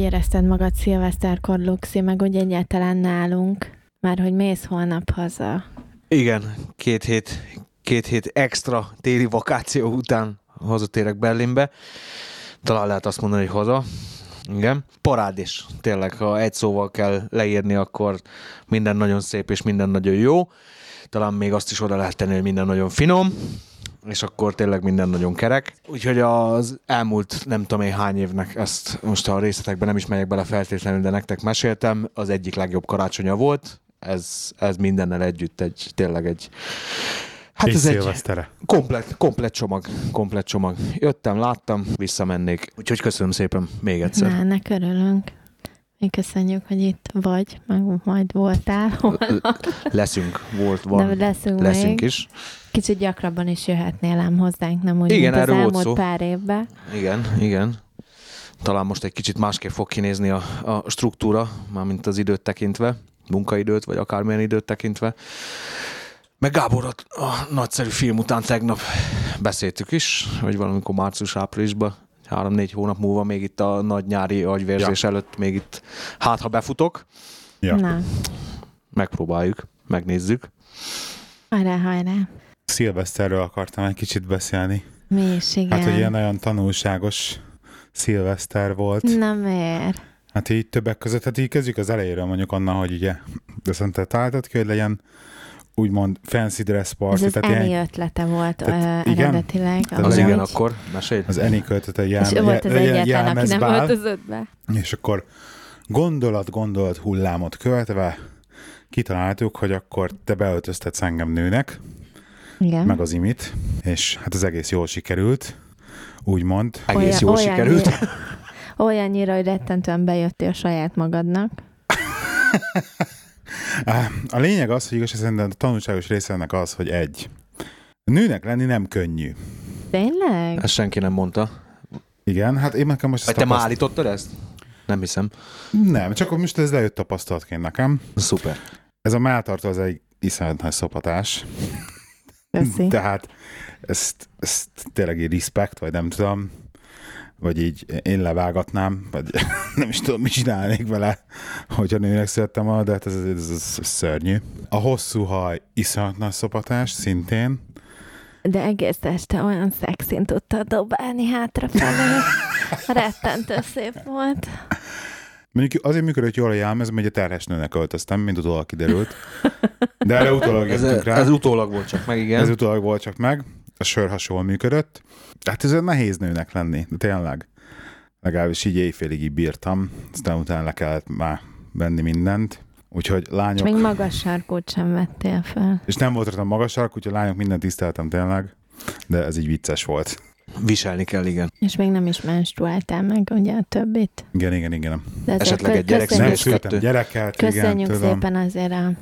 Érezted magad szilveszterkor, Luxi, meg úgy egyáltalán nálunk? Már hogy mész holnap haza. Igen, két hét, két hét extra téli vakáció után hazatérek Berlinbe. Talán lehet azt mondani, hogy haza. Igen. Parádés. Tényleg, ha egy szóval kell leírni, akkor minden nagyon szép és minden nagyon jó. Talán még azt is oda lehet tenni, hogy minden nagyon finom és akkor tényleg minden nagyon kerek. Úgyhogy az elmúlt nem tudom én hány évnek, ezt most a részletekben nem is megyek bele feltétlenül, de nektek meséltem, az egyik legjobb karácsonya volt. Ez, ez mindennel együtt egy, tényleg egy Hát és ez egy komplet, komplet csomag, komplet csomag. Jöttem, láttam, visszamennék. Úgyhogy köszönöm szépen még egyszer. Na, ennek örülünk. Mi köszönjük, hogy itt vagy, meg majd voltál. Leszünk, volt, van. De leszünk, leszünk még. is. Kicsit gyakrabban is jöhetnél ám hozzánk, nem úgy, igen, mint az elmúlt szó. pár évben. Igen, igen. Talán most egy kicsit másképp fog kinézni a, a struktúra, mármint az időt tekintve, munkaidőt, vagy akármilyen időt tekintve. Meg Gábor a, a nagyszerű film után tegnap beszéltük is, hogy valamikor március-áprilisban három-négy hónap múlva még itt a nagy nyári agyvérzés ja. előtt még itt hát, ha befutok. Ja. Na. Megpróbáljuk, megnézzük. Hajrá, hajrá. Szilveszterről akartam egy kicsit beszélni. Mi is, igen. Hát, hogy ilyen nagyon tanulságos szilveszter volt. Na miért? Hát így többek között, hát így kezdjük az elejéről mondjuk onnan, hogy ugye, de szerintem találtad ki, hogy legyen úgymond fancy dress party. Ez az tehát Eni ilyen, ötlete volt tehát, uh, igen? eredetileg. Tehát az igen, akkor mesélj. Az Eni költete jel, És volt az egyetlen, aki nem öltözött be. És akkor gondolat-gondolat hullámot követve kitaláltuk, hogy akkor te beöltöztetsz engem nőnek, igen. meg az imit, és hát az egész jól sikerült, úgymond. Egész olyan, jól olyan sikerült. Nyira, olyannyira, hogy rettentően bejöttél a saját magadnak. A lényeg az, hogy igaz, szerintem a tanulságos része ennek az, hogy egy. Nőnek lenni nem könnyű. Tényleg? Ezt senki nem mondta. Igen, hát én nekem most Vagy te tapaszt... már állítottad ezt? Nem hiszem. Nem, csak most ez lejött tapasztalatként nekem. Szuper. Ez a melltartó az egy iszonyat nagy szopatás. Köszi. Tehát ezt, ezt tényleg egy respect, vagy nem tudom, vagy így én levágatnám, vagy nem is tudom, mit csinálnék vele, hogyha nőnek születtem volna, de hát ez, ez, ez, ez szörnyű. A hosszú haj iszonyat nagy szopatás, szintén. De egész este olyan szexin tudta dobálni hátrafelé. Rettentő szép volt. Mondjuk azért működött jól a jelmez, mert egy terhes nőnek öltöztem, mint utólag kiderült. De erre utólag ez, rá. Ez utólag volt csak meg, igen. Ez utólag volt csak meg. A sör hasonló működött. Hát ez nehéz nőnek lenni, de tényleg. Legalábbis így éjfélig így bírtam, aztán utána le kellett már venni mindent. Úgyhogy lányok... És még magas sarkút sem vettél fel. És nem volt rajta magas sark, úgyhogy lányok mindent tiszteltem tényleg, de ez így vicces volt. Viselni kell, igen. És még nem is menstruáltál meg, ugye a többit. Igen, igen, igen. De Esetleg egy gyerek Nem szültem gyereket, Köszönjük igen, szépen azért a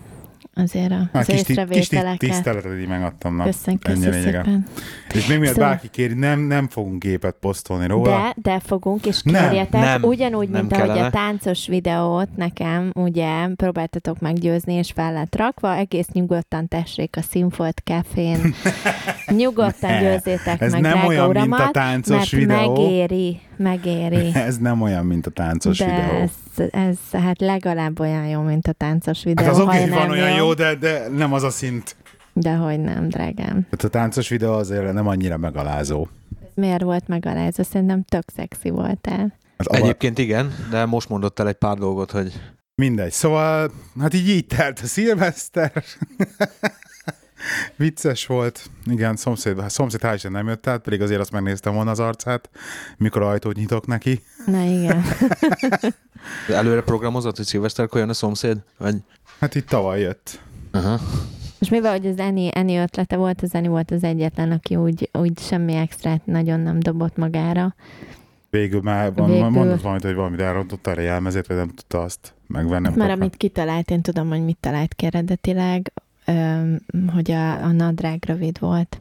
azért a, az kis, észrevételeket. Kis tiszteletet így megadtam. Köszönjük, köszönjük szépen. És még miért szóval... bárki kéri, nem, nem fogunk képet posztolni róla. De, de fogunk, és kérjetek, nem, nem, ugyanúgy, nem mint kellene. ahogy a táncos videót nekem, ugye, próbáltatok meggyőzni, és fel lett rakva, egész nyugodtan tessék a Színfolt Cafén. nyugodtan győzzétek Ez meg, nem olyan, uramat, mint a táncos mert videó. megéri, megéri. Ez nem olyan, mint a táncos de videó. Ez, ez hát legalább olyan jó, mint a táncos videó. Hát az oké, van olyan jó, de, de nem az a szint. De hogy nem, drágám. Hát a táncos videó azért nem annyira megalázó. Miért volt megalázó? Szerintem tök szexi voltál. Hát Egyébként igen, de most mondott el egy pár dolgot, hogy... Mindegy. Szóval, hát így így telt a szilveszter. Vicces volt. Igen, szomszéd, szomszéd hál' nem jött át, pedig azért azt megnéztem volna az arcát, mikor ajtót nyitok neki. Na igen. Előre programozott, hogy szilveszterkor jön a szomszéd? Vagy... Hát itt tavaly jött. Aha. És mivel, hogy az Eni, Eni ötlete volt, az Eni volt az egyetlen, aki úgy, úgy semmi extrát nagyon nem dobott magára. Végül már van, Végül... mondott valamit, hogy valamit elrontotta a jelmezét, vagy nem tudta azt megvenni. Mert amit kitalált, én tudom, hogy mit talált ki eredetileg, hogy a, a nadrág rövid volt.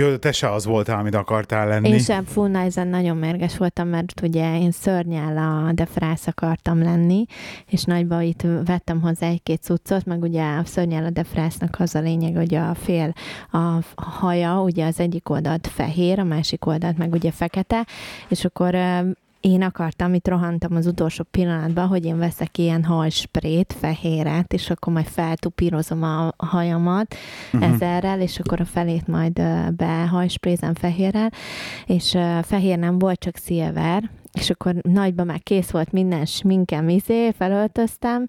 Jó, de te se az voltál, amit akartál lenni. Én sem full ezen nagyon mérges voltam, mert ugye én szörnyel de frász akartam lenni, és nagyba itt vettem hozzá egy-két cuccot, meg ugye a szörnyel de frásznak az a lényeg, hogy a fél a haja, ugye az egyik oldalt fehér, a másik oldalt meg ugye fekete, és akkor én akartam, itt rohantam az utolsó pillanatban, hogy én veszek ilyen hajsprét, fehéret, és akkor majd feltupírozom a hajamat uh-huh. ezerrel, és akkor a felét majd behajsprézem fehérrel, és fehér nem volt, csak szilver, és akkor nagyban már kész volt minden sminkem, izé, felöltöztem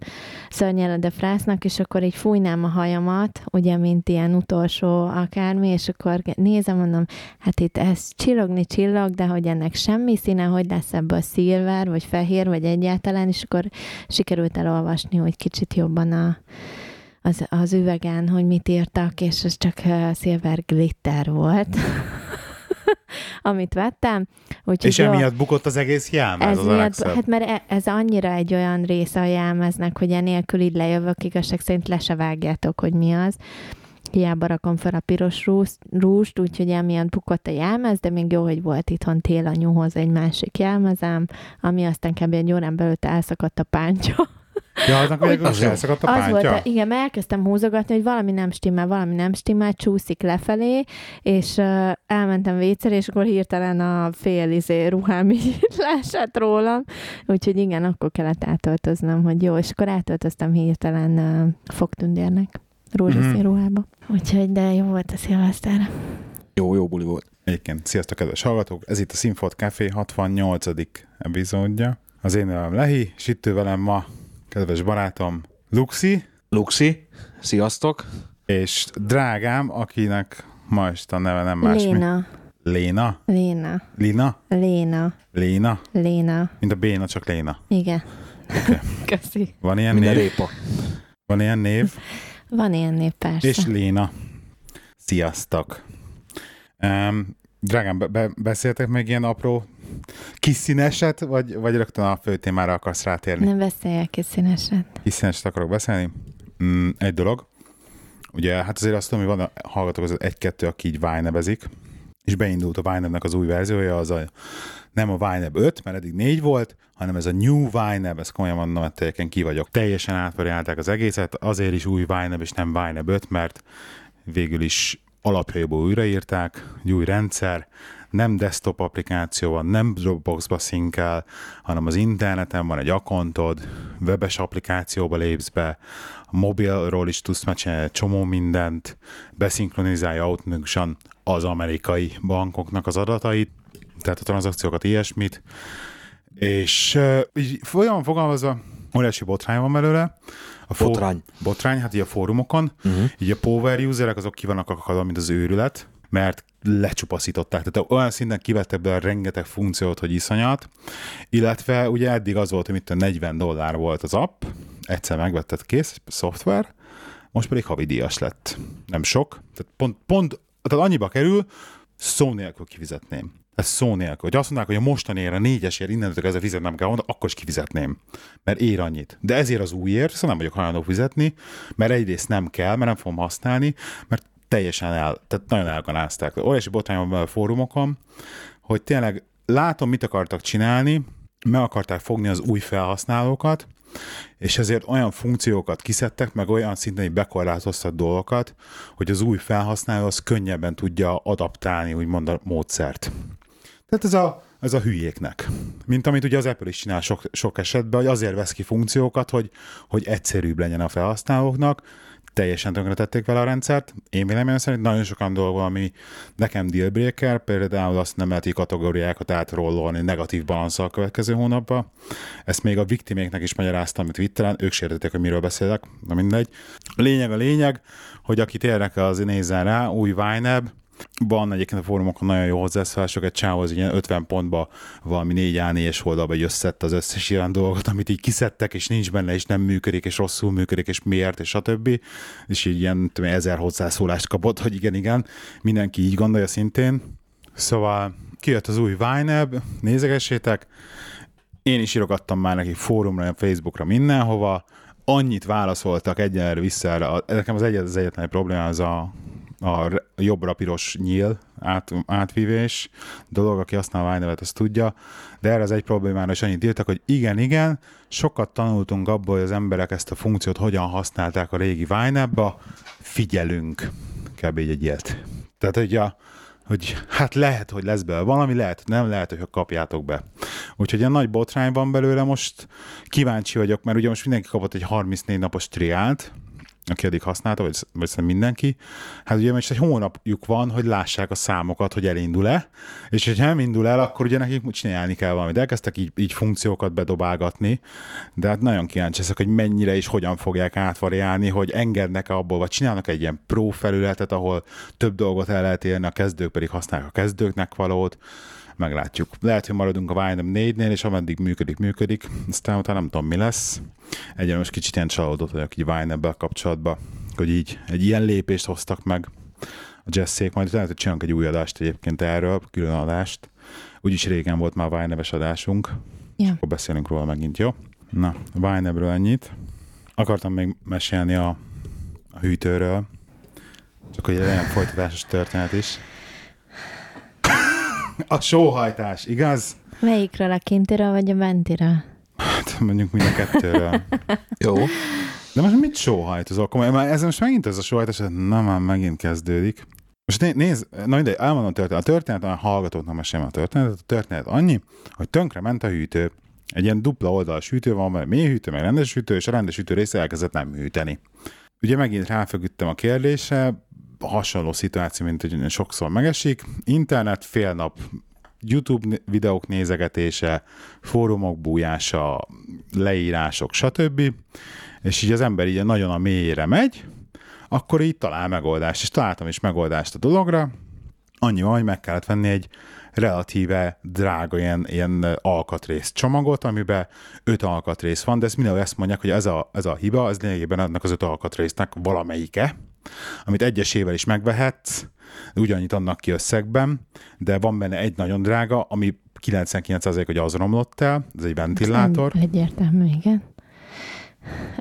szörnyel de frásznak, és akkor így fújnám a hajamat, ugye, mint ilyen utolsó akármi, és akkor nézem, mondom, hát itt ez csillogni csillog, de hogy ennek semmi színe, hogy lesz ebből szilver, vagy fehér, vagy egyáltalán, és akkor sikerült elolvasni, hogy kicsit jobban a, az, az üvegen, hogy mit írtak, és ez csak uh, szilver glitter volt. amit vettem. Úgyhogy és jó, emiatt bukott az egész jelmez ez az miatt, Hát mert e- ez annyira egy olyan része a jelmeznek, hogy enélkül így lejövök, igazság szerint le se vágjátok, hogy mi az. Hiába rakom fel a piros rúst, úgyhogy emiatt bukott a jelmez, de még jó, hogy volt itthon télanyúhoz egy másik jelmezem, ami aztán kb. egy órán belül elszakadt a pántja. Ja, aznak végül az elszakadt a az Volt, igen, mert elkezdtem húzogatni, hogy valami nem stimmel, valami nem stimmel, csúszik lefelé, és uh, elmentem vécére, és akkor hirtelen a fél izé ruhám így leesett rólam, úgyhogy igen, akkor kellett átöltöznöm, hogy jó, és akkor átöltöztem hirtelen uh, fogtündérnek rózsaszín mm-hmm. ruhába. Úgyhogy, de jó volt a szilveszter. Jó, jó buli volt. Egyébként, sziasztok, kedves hallgatók! Ez itt a Sinfot Café 68. epizódja. Az én nevem Lehi, és itt velem ma kedves barátom Luxi. Luxi, sziasztok. És drágám, akinek ma a neve nem más, Léna. Léna? Léna. Lina? Léna. Léna? Léna. Mint a Béna, csak Léna. Igen. Okay. Köszi. Van ilyen Minden név? Répa. Van ilyen név? Van ilyen név, persze. És Léna. Sziasztok. Um, drágám, be- beszéltek még ilyen apró kis színeset, vagy, vagy rögtön a fő témára akarsz rátérni? Nem beszéljek kis színeset. Kis színeset akarok beszélni? Mm, egy dolog. Ugye, hát azért azt tudom, hogy van a hallgatók az egy-kettő, aki így Vájnebezik, és beindult a Vájnebnek az új verziója, az a, nem a Vájneb 5, mert eddig 4 volt, hanem ez a New Vájneb, ezt komolyan mondom, hogy teljesen ki vagyok. Teljesen átvariálták az egészet, azért is új Vájneb és nem Vájneb 5, mert végül is alapjaiból újraírták, egy új rendszer, nem desktop applikáció van, nem Dropboxba szinkel, hanem az interneten van egy akontod, webes applikációba lépsz be, a mobilról is tudsz megcsinálni egy csomó mindent, beszinkronizálja automatikusan az amerikai bankoknak az adatait, tehát a tranzakciókat, ilyesmit, és uh, így folyamon fogalmazva, óriási botrány van belőle. A botrány. Botrány, hát így a fórumokon. Uh-huh. Így a power userek azok ki vannak akadva, mint az őrület, mert lecsupaszították. Tehát olyan szinten kivettek be a rengeteg funkciót, hogy iszonyat, illetve ugye eddig az volt, hogy mit 40 dollár volt az app, egyszer megvetted kész, szoftver, most pedig havidíjas lett. Nem sok, tehát pont, pont tehát annyiba kerül, szó nélkül kifizetném. Ez szó nélkül. Hogy azt mondják, hogy a mostanére négyesért innentől kezdve fizetnem kell, mondom, akkor is kifizetném. Mert ér annyit. De ezért az újért, szóval nem vagyok hajlandó fizetni, mert egyrészt nem kell, mert nem fogom használni, mert teljesen el, tehát nagyon elkanázták. Óriási botrány van a fórumokon, hogy tényleg látom, mit akartak csinálni, meg akarták fogni az új felhasználókat, és ezért olyan funkciókat kiszedtek, meg olyan szinten hogy bekorlátoztak dolgokat, hogy az új felhasználó az könnyebben tudja adaptálni, úgymond a módszert. Tehát ez a, ez a hülyéknek. Mint amit ugye az Apple is csinál sok, sok esetben, hogy azért vesz ki funkciókat, hogy, hogy egyszerűbb legyen a felhasználóknak, teljesen tönkretették vele a rendszert. Én véleményem szerint nagyon sokan dolgok, ami nekem dealbreaker, például azt nem lehet kategóriákat átrollolni negatív balanszal a következő hónapba. Ezt még a viktiméknek is magyaráztam, amit Twitteren, ők sértették, hogy miről beszélek, na mindegy. A lényeg a lényeg, hogy akit érdekel, az nézzen rá, új Vine van egyébként a fórumokon nagyon jó hozzászólások, egy csáv az ilyen 50 pontba valami négy a 4 oldalba összett az összes ilyen dolgot, amit így kiszedtek, és nincs benne, és nem működik, és rosszul működik, és miért, és stb. És így ilyen tudom, ezer hozzászólást kapott, hogy igen, igen, mindenki így gondolja szintén. Szóval kijött az új Vineb, nézegessétek, én is írogattam már neki fórumra, Facebookra, mindenhova, annyit válaszoltak egyenlőre vissza erre. Nekem az egyetlen, az egyetlen probléma az a a jobbra piros nyíl át, átvívés dolog, aki használ a nevet, azt tudja, de erre az egy problémára is annyit írtak, hogy igen, igen, sokat tanultunk abból, hogy az emberek ezt a funkciót hogyan használták a régi vine figyelünk, kb. egy ilyet. Tehát, hogy, a, hogy hát lehet, hogy lesz belőle valami, lehet, nem lehet, hogy kapjátok be. Úgyhogy ilyen nagy botrány van belőle, most kíváncsi vagyok, mert ugye most mindenki kapott egy 34 napos triált, aki eddig használta, vagy, vagy szerintem mindenki, hát ugye most egy hónapjuk van, hogy lássák a számokat, hogy elindul-e, és hogyha nem indul el, akkor ugye nekik csinálni kell valamit. Elkezdtek így, így funkciókat bedobálgatni, de hát nagyon kíváncsi ezek, hogy mennyire és hogyan fogják átvariálni, hogy engednek-e abból, vagy csinálnak egy ilyen pro felületet, ahol több dolgot el lehet érni, a kezdők pedig használják a kezdőknek valót, meglátjuk. Lehet, hogy maradunk a Vinem 4-nél, és ameddig működik, működik. Aztán utána nem tudom, mi lesz. Egyen most kicsit ilyen csalódott vagyok így Vine-ebből kapcsolatban, hogy így egy ilyen lépést hoztak meg a jazzék, majd lehet, hogy csinálunk egy új adást egyébként erről, külön adást. Úgyis régen volt már vine adásunk, yeah. akkor beszélünk róla megint, jó? Na, Vine-ről ennyit. Akartam még mesélni a, a hűtőről, csak hogy legyen folytatásos történet is. A sóhajtás, igaz? Melyikről, a kintira vagy a bentira? Hát mondjuk mind a kettőről. Jó. De most mit sóhajtozol? Már ez most megint ez a sóhajtás, na már megint kezdődik. Most né- nézd, na mindegy, elmondom a történet. A történet, a hallgatóknak mesélem a történetet. A történet annyi, hogy tönkre ment a hűtő. Egy ilyen dupla oldalas hűtő van, mert mély hűtő, meg rendes hűtő, és a rendes hűtő része elkezdett nem hűteni. Ugye megint ráfeküdtem a kérdésre, hasonló szituáció, mint hogy sokszor megesik. Internet fél nap YouTube videók nézegetése, fórumok bújása, leírások, stb. És így az ember így nagyon a mélyére megy, akkor így talál megoldást, és találtam is megoldást a dologra. Annyi van, hogy meg kellett venni egy relatíve drága ilyen, ilyen alkatrész csomagot, amiben öt alkatrész van, de ezt mindenhol ezt mondják, hogy ez a, ez a hiba, ez lényegében ennek az öt alkatrésznek valamelyike, amit egyesével is megvehetsz, ugyannyit annak ki összegben, de van benne egy nagyon drága, ami 99% hogy az romlott el, ez egy ventilátor. Egyértelmű, igen.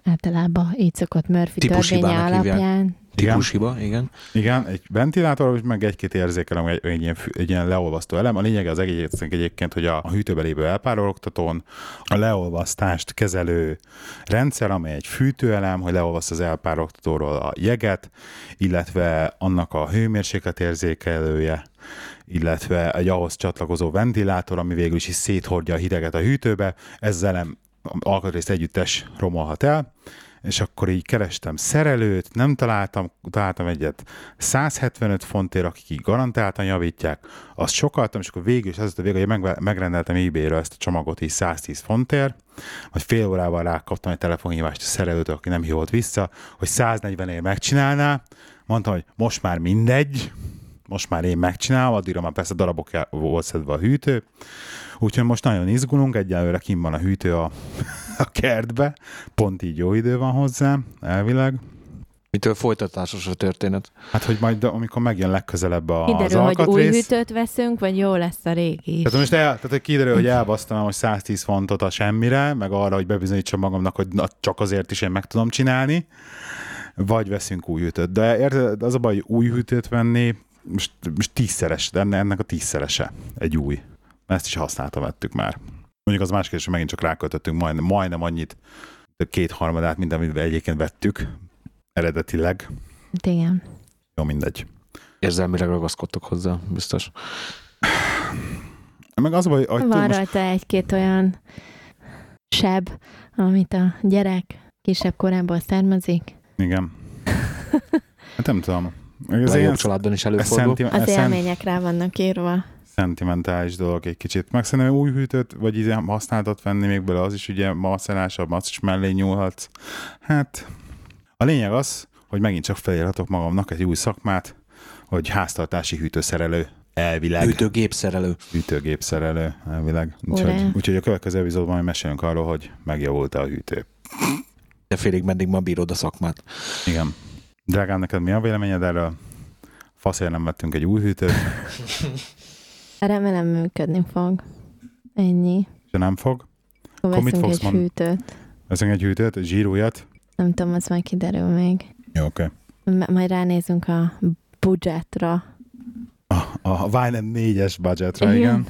Általában így szokott Murphy törvénye alapján. Hívják. Típushiba, igen. Igen, egy ventilátor, meg egy-két érzékelem, egy, egy, ilyen, egy ilyen leolvasztó elem. A lényeg az egésznek egyébként, hogy a, a hűtőbe lévő elpárologtatón a leolvasztást kezelő rendszer, amely egy fűtőelem, hogy leolvaszt az elpárologtatóról a jeget, illetve annak a hőmérséklet érzékelője, illetve egy ahhoz csatlakozó ventilátor, ami végül is, is széthordja a hideget a hűtőbe, ezzel nem alkatrészt együttes romolhat el, és akkor így kerestem szerelőt, nem találtam, találtam egyet. 175 fontért, akik így garantáltan javítják, azt sokaltam, és akkor végül is az a vége, hogy megrendeltem ebay ezt a csomagot így 110 fontért, vagy fél órával rákaptam egy telefonhívást a szerelőtől, aki nem hívott vissza, hogy 140 ér megcsinálná, mondtam, hogy most már mindegy, most már én megcsinálom, addigra már persze darabok volt szedve a hűtő, úgyhogy most nagyon izgulunk, egyelőre kim van a hűtő a, a kertbe, pont így jó idő van hozzá, elvileg. Mitől folytatásos a történet? Hát, hogy majd amikor megjön legközelebb a, kiderül, az alkatrész. hogy új hűtőt veszünk, vagy jó lesz a régi is. Tehát most el, tehát, hogy kiderül, hogy elbasztam hogy 110 fontot a semmire, meg arra, hogy bebizonyítsam magamnak, hogy na, csak azért is én meg tudom csinálni, vagy veszünk új hűtőt. De érted, az a baj, hogy új hűtőt venni, most, most tízszeres, de ennek a tízszerese egy új. Ezt is használtam, vettük már. Mondjuk az más kérdés, hogy megint csak ráköltöttünk majdnem, majdnem annyit, kétharmadát, mint amit egyébként vettük eredetileg. Hát igen. Jó, mindegy. Érzelmileg ragaszkodtok hozzá, biztos. Meg az hogy Van most... rajta egy-két olyan seb, amit a gyerek kisebb korából származik. Igen. Hát nem tudom. Ez ilyen családban is előfordul. Az élmények rá vannak írva. Szentimentális dolog egy kicsit. Meg szerintem új hűtőt, vagy így használtat venni még bele, az is ugye macerásabb, az is mellé nyúlhatsz. Hát a lényeg az, hogy megint csak felírhatok magamnak egy új szakmát, hogy háztartási hűtőszerelő elvileg. Hűtőgépszerelő. Hűtőgépszerelő, elvileg. Úgyhogy, úgyhogy a következő epizódban majd mesélünk arról, hogy megjavult a hűtő. De félig meddig ma bírod a szakmát. Igen. Drágám, neked mi a véleményed erről? Faszért nem vettünk egy új hűtőt. Remélem működni fog. Ennyi. Ha nem fog? Akkor mit fogsz egy mond... hűtőt. Veszünk egy hűtőt, zsírújat? Nem tudom, az majd kiderül még. Jó, oké. Okay. majd ránézünk a budgetra. A, a Vine 4-es budgetra, igen. igen.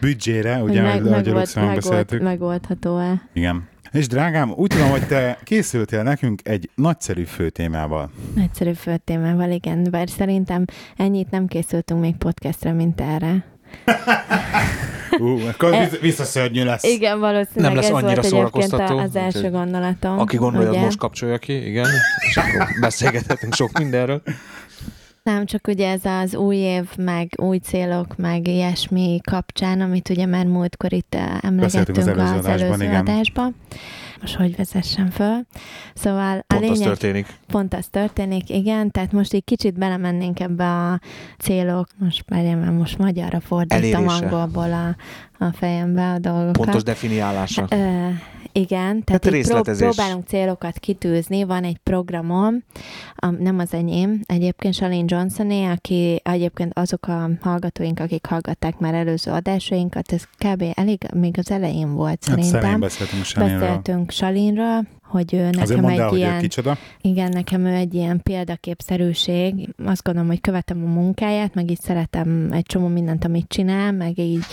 Büdzsére, ugye, meg, meg, volt, meg, volt, megoldható-e. Igen. És drágám, úgy tudom, hogy te készültél nekünk egy nagyszerű főtémával. Nagyszerű főtémával, igen, bár szerintem ennyit nem készültünk még podcastra, mint erre. Uh, akkor e, visszaszörnyű lesz. Igen, valószínűleg Nem lesz ez annyira volt szórakoztató. az első gondolatom. Aki gondolja, ugye? most kapcsolja ki, igen. És akkor beszélgethetünk sok mindenről. Nem, csak ugye ez az új év, meg új célok, meg ilyesmi kapcsán, amit ugye már múltkor itt eh, emlegettünk az előző, az előző adásban. adásban. Most hogy vezessem föl. Szóval Pont a lényeg, az történik. Pont az történik, igen. Tehát most így kicsit belemennénk ebbe a célok, most már már most magyarra fordítom Elérése. angolból a, a fejembe a dolgokat. Pontos definiálása. Ö, igen, tehát, Tehát így prób- próbálunk célokat kitűzni. Van egy programom, a, nem az enyém, egyébként Shalin Johnsoné, aki egyébként azok a hallgatóink, akik hallgatták már előző adásainkat, ez kb. elég, még az elején volt Hát szerintem. beszéltünk Salinról. Beszéltünk Salinról, hogy ő Azért nekem mondd egy el, hogy ilyen, kicsoda. igen, nekem ő egy ilyen példaképszerűség. Azt gondolom, hogy követem a munkáját, meg így szeretem egy csomó mindent, amit csinál, meg így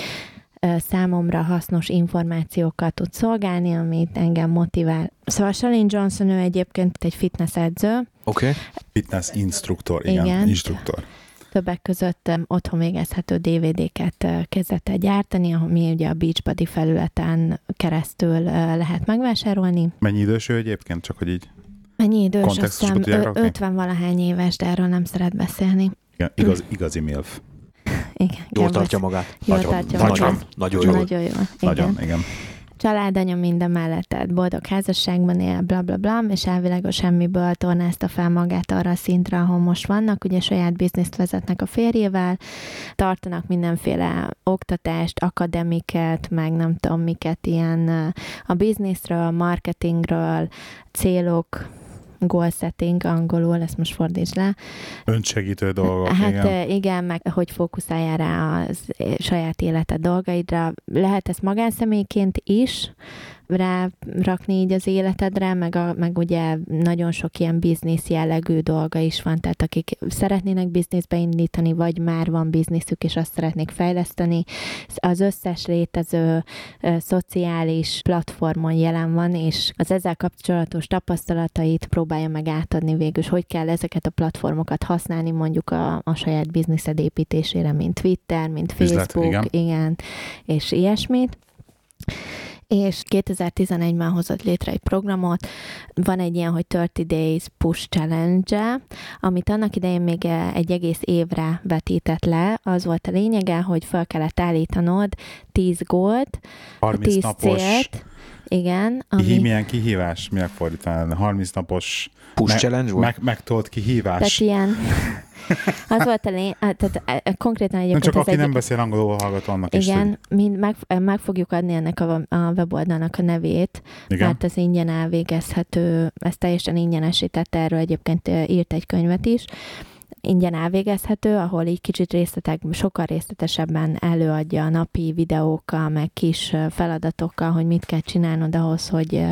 számomra hasznos információkat tud szolgálni, amit engem motivál. Szóval Shalin Johnson, ő egyébként egy fitness edző, Oké. Okay. Fitness instruktor, igen, Igen. instruktor. többek között otthon végezhető DVD-ket kezdett el gyártani, ami ugye a Beachbody felületen keresztül lehet megvásárolni. Mennyi idős ő egyébként, csak hogy így Mennyi idős? Azt Kontextusba hiszem tudják ö- rakni? 50 valahány éves, de erről nem szeret beszélni. igen, igaz, igazi milf. Igen, Jól tartja magát. Jól Nagyon, tartja nagyon, magát. nagyon jó. Nagyon jó. Igen. Nagyon, igen. Családanya minden mellett, tehát boldog házasságban él, bla bla bla, és elvileg a semmiből tornázta fel magát arra a szintre, ahol most vannak, ugye saját bizniszt vezetnek a férjével, tartanak mindenféle oktatást, akademiket, meg nem tudom miket, ilyen a bizniszről, marketingről, célok, goal setting angolul, ezt most fordítsd le, Önsegítő dolgok, Hát igen. igen. meg hogy fókuszáljál rá az saját életed dolgaidra. Lehet ezt magánszemélyként is rá rakni így az életedre, meg, a, meg ugye nagyon sok ilyen biznisz jellegű dolga is van, tehát akik szeretnének bizniszbe indítani, vagy már van bizniszük, és azt szeretnék fejleszteni, az összes létező ö, szociális platformon jelen van, és az ezzel kapcsolatos tapasztalatait próbálja meg átadni végül, hogy kell ezeket a platformokat használni mondjuk a, a saját bizniszed építésére, mint Twitter, mint Üzlet, Facebook, igen. igen, és ilyesmit és 2011-ben hozott létre egy programot, van egy ilyen, hogy 30 Days Push challenge amit annak idején még egy egész évre vetített le, az volt a lényege, hogy fel kellett állítanod 10 gólt, 30 10 napos célt, igen, Ami... Milyen kihívás? Mi fordítani? 30 napos Push me- challenge volt? meg, megtolt tehát kihívás. ilyen, az volt a lény, tehát eh, konkrétan Nem egyébként csak ez aki egy, nem beszél angolul hallgató annak is. igen, hogy- mind meg, meg fogjuk adni ennek a, a weboldalnak a nevét, Igen. mert ez ingyen elvégezhető, ez teljesen ingyenesítette, erről egyébként írt egy könyvet is, ingyen elvégezhető, ahol így kicsit részletek, sokkal részletesebben előadja a napi videókkal, meg kis feladatokkal, hogy mit kell csinálnod ahhoz, hogy,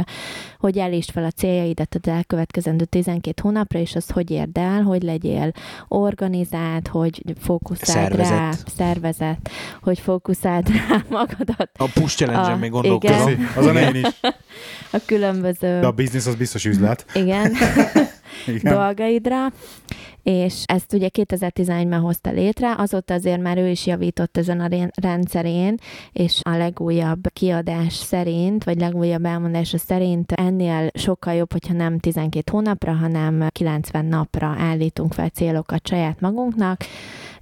hogy elítsd fel a céljaidat az elkövetkezendő 12 hónapra, és azt hogy érd el, hogy legyél organizált, hogy fókuszáld rá, Szervezett. szervezet, hogy fókuszáld rá magadat A push challenge A- még gondolkodom. igen. Azon én is. a különböző... De a biznisz az biztos üzlet. Igen. Igen. dolgaidra, és ezt ugye 2011-ben hozta létre, azóta azért már ő is javított ezen a rén- rendszerén, és a legújabb kiadás szerint, vagy legújabb elmondása szerint ennél sokkal jobb, hogyha nem 12 hónapra, hanem 90 napra állítunk fel célokat saját magunknak,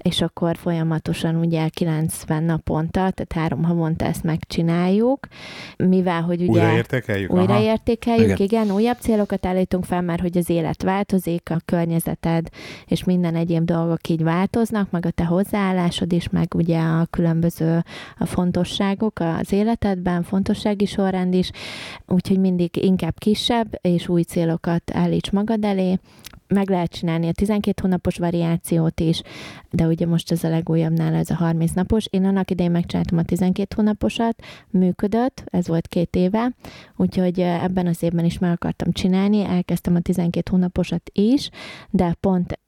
és akkor folyamatosan ugye 90 naponta, tehát három havonta ezt megcsináljuk, mivel hogy ugye Újraértékeljük? Újraértékeljük, igen. Igen. igen, újabb célokat állítunk fel, mert hogy az élet változik, a környezeted és minden egyéb dolgok így változnak, meg a te hozzáállásod is, meg ugye a különböző a fontosságok az életedben, fontossági sorrend is, úgyhogy mindig inkább kisebb és új célokat állíts magad elé, meg lehet csinálni a 12 hónapos variációt is, de ugye most ez a legújabbnál ez a 30 napos. Én annak idején megcsináltam a 12 hónaposat, működött, ez volt két éve, úgyhogy ebben az évben is meg akartam csinálni, elkezdtem a 12 hónaposat is, de pont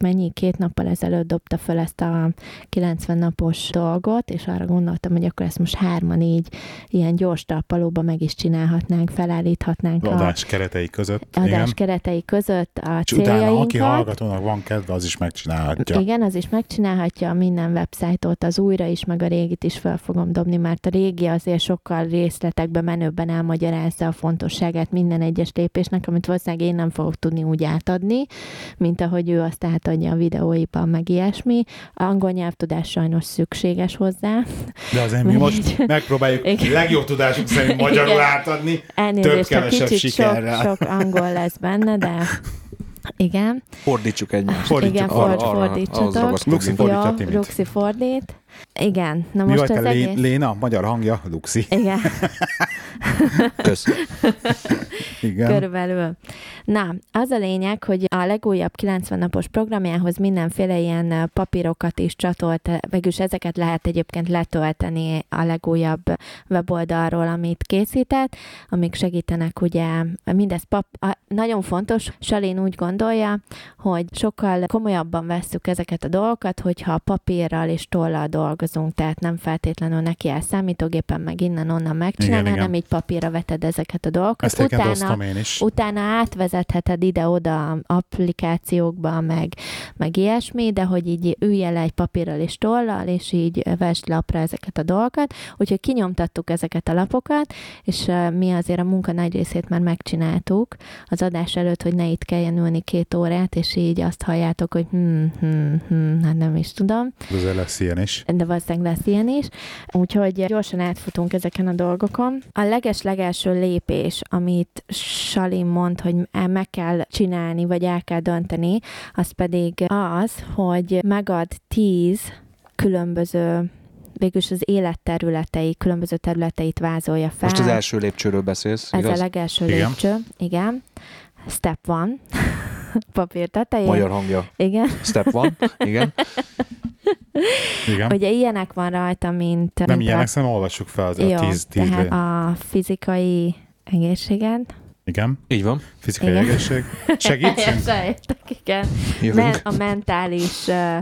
mennyi, két nappal ezelőtt dobta fel ezt a 90 napos dolgot, és arra gondoltam, hogy akkor ezt most hárman így ilyen gyors talpalóba meg is csinálhatnánk, felállíthatnánk a Adás keretei között. adás Igen. keretei között a És utána aki hallgatónak van kedve, az is megcsinálhatja. Igen, az is megcsinálhatja minden websájtot, az újra is, meg a régit is fel fogom dobni, mert a régi azért sokkal részletekbe menőbben elmagyarázza a fontosságát minden egyes lépésnek, amit valószínűleg én nem fogok tudni úgy átadni, mint ahogy ő azt átadja a videóiban, meg ilyesmi. Angol nyelvtudás sajnos szükséges hozzá. De azért mi most megpróbáljuk Igen. legjobb tudásunk szerint magyarul Igen. átadni. Elnézést, több kicsit sikerrel. Sok, sok angol lesz benne, de igen. Fordítsuk egymást. Fordítsuk. Igen, ford, arra, fordítsatok. Luxi fordítja Timit. Luxi fordít. Igen. Na Mi most az egész... Léna, magyar hangja, Luxi. Igen. Kösz. Igen. Körülbelül. Na, az a lényeg, hogy a legújabb 90 napos programjához mindenféle ilyen papírokat is csatolt, végülis ezeket lehet egyébként letölteni a legújabb weboldalról, amit készített, amik segítenek ugye, mindez pap, a, nagyon fontos, Salin úgy gondolja, hogy sokkal komolyabban vesszük ezeket a dolgokat, hogyha papírral és tollal dolgozunk, tehát nem feltétlenül neki el számítógépen meg innen-onnan megcsinálni, hanem így papírra veted ezeket a dolgokat. Ezt utána, én is. utána átvezetheted ide-oda applikációkba, meg, meg ilyesmi, de hogy így ülje le egy papírral és tollal, és így vesd lapra ezeket a dolgokat. Úgyhogy kinyomtattuk ezeket a lapokat, és mi azért a munka nagy részét már megcsináltuk az adás előtt, hogy ne itt kelljen ülni két órát, és így azt halljátok, hogy hm, hm, hm, hát nem is tudom. De lesz ilyen is. De valószínűleg lesz ilyen is. Úgyhogy gyorsan átfutunk ezeken a dolgokon. A leges-legelső lépés, amit Salim mond, hogy meg kell csinálni, vagy el kell dönteni, az pedig az, hogy megad tíz különböző végülis az életterületei, különböző területeit vázolja fel. Most az első lépcsőről beszélsz, Ez igaz? a legelső igen. lépcső, igen. Step one, papír tetején. Magyar hangja. Igen. Step one, igen. Igen. Ugye ilyenek van rajta, mint... Nem mint ilyenek, a... olvassuk fel az jó, a tíz, tíz a fizikai egészséged. Igen. Így van. Fizikai igen. egészség. Segítsünk? igen. Men- a mentális uh,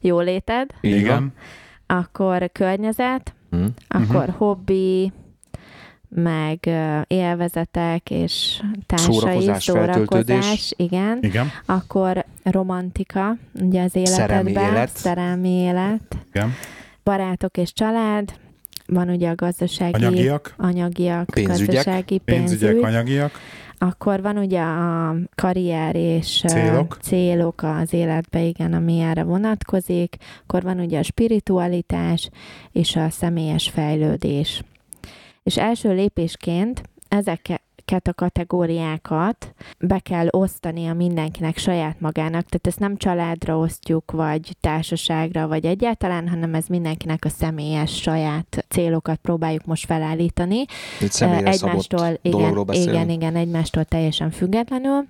jóléted. Igen. Akkor környezet, mm. akkor uh-huh. hobbi, meg élvezetek és társai, szórakozás, szórakozás igen. igen. Akkor romantika, ugye az életedben, szerelmi élet, szerelmi élet igen. barátok és család, van ugye a gazdasági... Anyagiak. Anyagiak, pénzügyek. gazdasági pénzügy. Pénzügyek, anyagiak. Akkor van ugye a karrier és célok, célok az életbe, igen, ami erre vonatkozik. Akkor van ugye a spiritualitás és a személyes fejlődés. És első lépésként ezek, ezeket a kategóriákat be kell osztani a mindenkinek saját magának, tehát ezt nem családra osztjuk, vagy társaságra, vagy egyáltalán, hanem ez mindenkinek a személyes saját célokat próbáljuk most felállítani. Egy egymástól, igen, igen, igen, egymástól teljesen függetlenül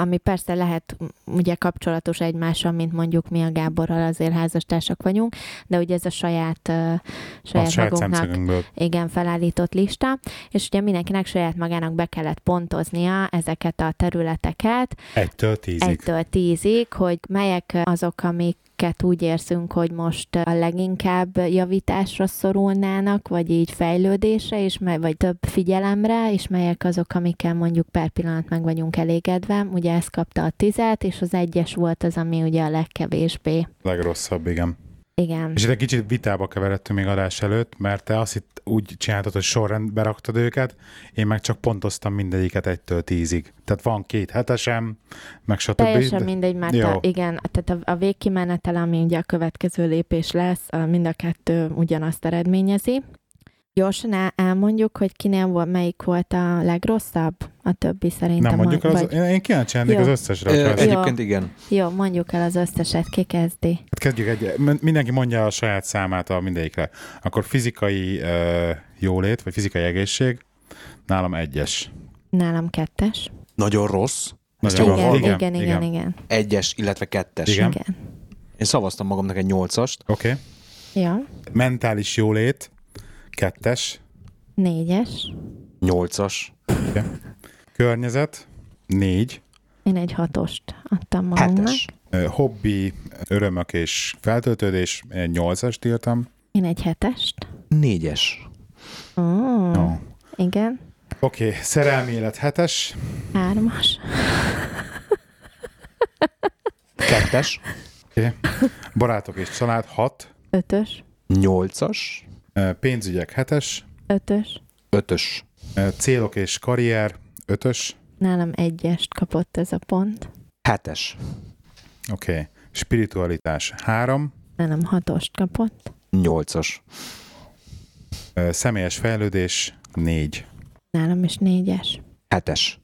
ami persze lehet ugye kapcsolatos egymással, mint mondjuk mi a Gáborral azért házastársak vagyunk, de ugye ez a saját, uh, saját, a magunknak igen, felállított lista, és ugye mindenkinek saját magának be kellett pontoznia ezeket a területeket. Egytől tízig. Egytől tízig, hogy melyek azok, amik amiket úgy érzünk, hogy most a leginkább javításra szorulnának, vagy így fejlődésre, és vagy több figyelemre, és melyek azok, amikkel mondjuk per pillanat meg vagyunk elégedve. Ugye ez kapta a tizet, és az egyes volt az, ami ugye a legkevésbé. Legrosszabb, igen. Igen. És itt egy kicsit vitába keveredtünk még adás előtt, mert te azt itt úgy csináltad, hogy sorrendbe raktad őket, én meg csak pontoztam mindegyiket egytől tízig. Tehát van két hetesem, meg stb. Teljesen mindegy, mert a, igen, tehát a, a végkimenetel, ami ugye a következő lépés lesz, mind a kettő ugyanazt eredményezi. Gyorsan el, elmondjuk, hogy kinél volt, melyik volt a legrosszabb? A többi szerintem. Nem mondjuk az, vagy... én kíváncsi lennék az összesre. Ö, egyébként igen. Jó, mondjuk el az összeset, ki kezdi. Hát kezdjük egy, mindenki mondja a saját számát a mindegyikre. Akkor fizikai uh, jólét, vagy fizikai egészség, nálam egyes. Nálam kettes. Nagyon rossz. Nagyon igen, igen, igen, igen, igen. Egyes, illetve kettes. Igen. igen. Én szavaztam magamnak egy nyolcast. Oké. Okay. Ja. Mentális jólét, Kettes. Négyes. Nyolcas. Okay. Környezet. Négy. Én egy hatost adtam magamnak. Hetes. Hobbi, örömök és feltöltődés. Egy nyolcast írtam. Én egy hetest. Négyes. Oh, oh. Igen. Oké, okay. szerelmi élet hetes. Hármas. Kettes. Okay. Barátok és család, hat. Ötös. Nyolcas. Pénzügyek, hetes. Ötös. Ötös. Célok és karrier, ötös. Nálam egyest kapott ez a pont. Hetes. Oké. Okay. Spiritualitás, három. Nálam hatost kapott. Nyolcas. Személyes fejlődés, négy. Nálam is négyes. Hetes.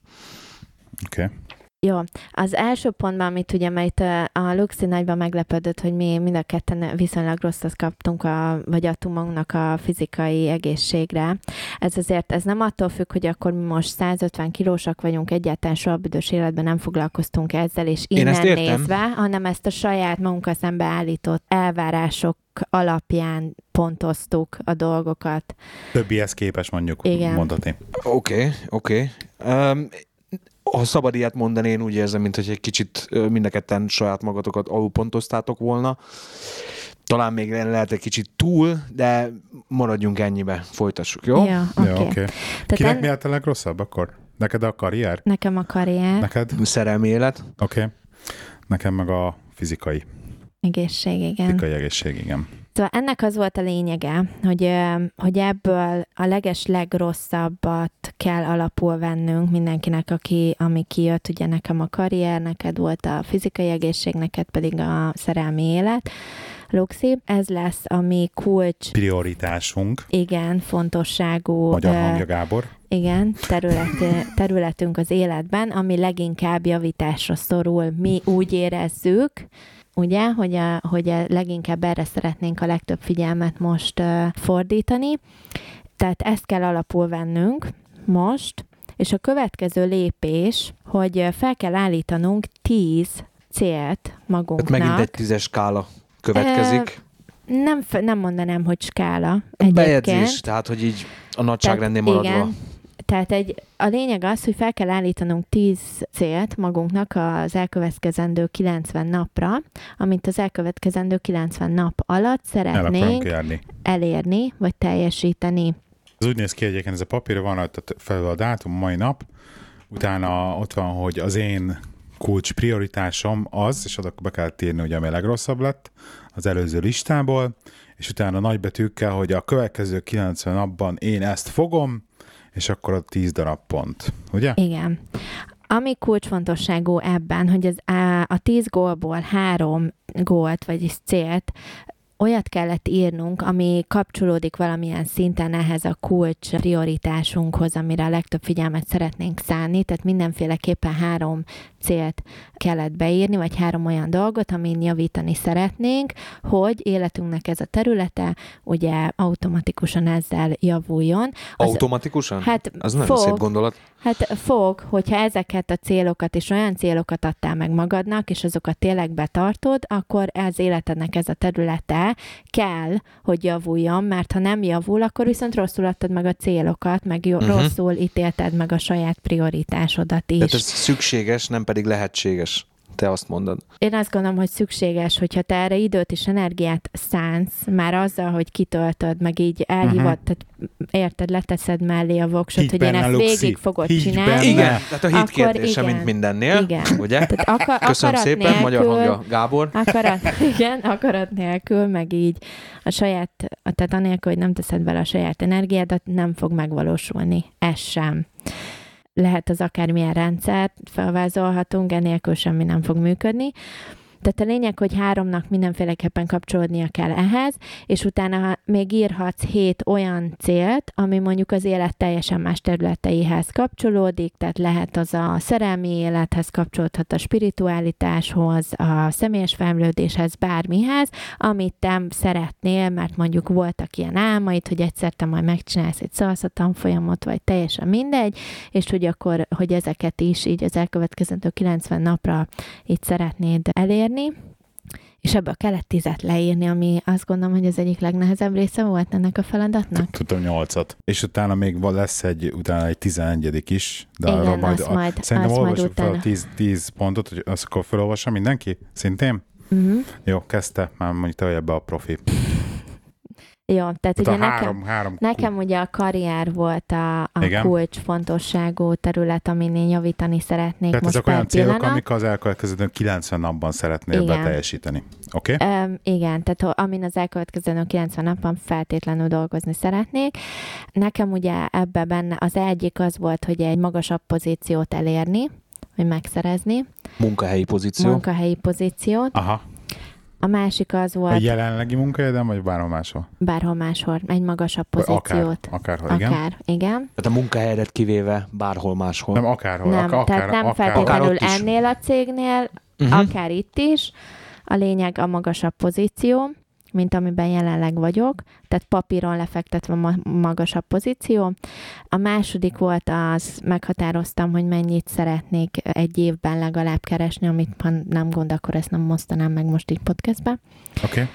Oké. Okay. Jó, az első pontban, amit ugye, mert a Luxi nagyban meglepődött, hogy mi mind a ketten viszonylag rosszat kaptunk, a, vagy adtunk magunknak a fizikai egészségre. Ez azért, ez nem attól függ, hogy akkor mi most 150 kilósak vagyunk, egyáltalán soha büdös életben nem foglalkoztunk ezzel, és innen nézve, hanem ezt a saját magunkkal szembe állított elvárások alapján pontoztuk a dolgokat. Többihez képes mondjuk Igen. mondhatni. Oké, okay, oké. Okay. Um, ha szabad ilyet mondani, én úgy érzem, mint hogy egy kicsit mind a ketten saját magatokat alulpontoztátok volna. Talán még lehet egy kicsit túl, de maradjunk ennyibe, folytassuk, jó? Ja, oké. Okay. Ja, okay. Kinek en... mi a legrosszabb akkor? Neked a karrier? Nekem a karrier. Neked? Szerelmi élet. Oké. Okay. Nekem meg a fizikai. Egészség, igen. Fizikai egészség, igen. Szóval ennek az volt a lényege, hogy, hogy ebből a leges legrosszabbat kell alapul vennünk mindenkinek, aki, ami kijött, ugye nekem a karrier, neked volt a fizikai egészség, neked pedig a szerelmi élet. Luxi, ez lesz a mi kulcs... Prioritásunk. Igen, fontosságú... Magyar hangja Gábor. Igen, terület, területünk az életben, ami leginkább javításra szorul. Mi úgy érezzük, ugye, hogy, a, hogy a leginkább erre szeretnénk a legtöbb figyelmet most uh, fordítani. Tehát ezt kell alapul vennünk most, és a következő lépés, hogy fel kell állítanunk tíz célt magunknak. Hát megint egy tízes skála következik. Uh, nem, nem mondanám, hogy skála. Egyébként. Bejegyzés, tehát hogy így a nagyságrendnél maradva. Igen, tehát egy, a lényeg az, hogy fel kell állítanunk 10 célt magunknak az elkövetkezendő 90 napra, amit az elkövetkezendő 90 nap alatt szeretnénk El elérni, vagy teljesíteni. Ez úgy néz ki egyébként, ez a papír van ott fel a dátum, mai nap, utána ott van, hogy az én kulcs prioritásom az, és akkor be kell írni, hogy ami a legrosszabb lett az előző listából, és utána nagybetűkkel, hogy a következő 90 napban én ezt fogom, és akkor a 10 darab pont, ugye? Igen. Ami kulcsfontosságú ebben, hogy az, a 10 gólból három gólt, vagyis célt olyat kellett írnunk, ami kapcsolódik valamilyen szinten ehhez a kulcs prioritásunkhoz, amire a legtöbb figyelmet szeretnénk szállni, tehát mindenféleképpen három célt kellett beírni, vagy három olyan dolgot, amin javítani szeretnénk, hogy életünknek ez a területe ugye automatikusan ezzel javuljon. Az, automatikusan? Hát az nem fog, szép gondolat. Hát fog, hogyha ezeket a célokat és olyan célokat adtál meg magadnak, és azokat tényleg betartod, akkor az életednek ez a területe kell, hogy javuljon, mert ha nem javul, akkor viszont rosszul adtad meg a célokat, meg jó, uh-huh. rosszul ítélted meg a saját prioritásodat is. Tehát ez szükséges, nem pedig lehetséges te azt mondod. Én azt gondolom, hogy szükséges, hogyha te erre időt és energiát szánsz, már azzal, hogy kitöltöd, meg így elhívod, uh-huh. tehát érted, leteszed mellé a voksot, hogy én ezt Luxi. végig fogod Higgy csinálni. Benne. Igen, tehát a hit kérdése, igen, mint mindennél, igen. ugye? Tehát akar, Köszönöm szépen, nélkül, magyar hangja Gábor. Akarat, igen, akarat nélkül, meg így a saját, tehát anélkül, hogy nem teszed bele a saját energiádat, nem fog megvalósulni. Ez sem lehet az akármilyen rendszert felvázolhatunk, enélkül semmi nem fog működni. Tehát a lényeg, hogy háromnak mindenféleképpen kapcsolódnia kell ehhez, és utána még írhatsz hét olyan célt, ami mondjuk az élet teljesen más területeihez kapcsolódik, tehát lehet az a szerelmi élethez kapcsolódhat a spiritualitáshoz, a személyes fejlődéshez, bármihez, amit te szeretnél, mert mondjuk voltak ilyen álmaid, hogy egyszer te majd megcsinálsz egy folyamot, vagy teljesen mindegy, és hogy akkor, hogy ezeket is így az elkövetkezendő 90 napra itt szeretnéd elérni, elérni, és ebből kellett tizet leírni, ami azt gondolom, hogy az egyik legnehezebb része volt ennek a feladatnak. Tudom, nyolcat. És utána még lesz egy, utána egy tizenegyedik is, de Igen, arra majd, majd, szerintem azt olvassuk fel a tíz, tíz pontot, hogy azt akkor felolvassa mindenki? Szintén? Uh-huh. Jó, kezdte, már mondjuk te vagy ebbe a profi. Jó, tehát, tehát ugye három, nekem, három nekem ugye a karrier volt a, a kulcs fontosságú terület, amin én javítani szeretnék tehát most ezek olyan célok, amik az elkövetkező 90 napban szeretnél igen. beteljesíteni. Oké? Okay? Um, igen, tehát amin az elkövetkező 90 napban feltétlenül dolgozni szeretnék. Nekem ugye ebbe benne az egyik az volt, hogy egy magasabb pozíciót elérni, vagy megszerezni. Munkahelyi pozíció. Munkahelyi pozíciót. Aha. A másik az volt... A jelenlegi munkahelyeden, vagy bárhol máshol? Bárhol máshol, egy magasabb pozíciót. Akár, akárhol, igen. Akár, igen. Tehát a munkahelyedet kivéve bárhol máshol. Nem, akárhol. Nem, akár, tehát nem akár, feltétlenül akár ennél a cégnél, uh-huh. akár itt is. A lényeg a magasabb pozíció mint amiben jelenleg vagyok, tehát papíron lefektetve ma- magasabb pozíció. A második volt az, meghatároztam, hogy mennyit szeretnék egy évben legalább keresni, amit ha nem gond, akkor ezt nem mosztanám meg most így podcastbe. Oké. Okay.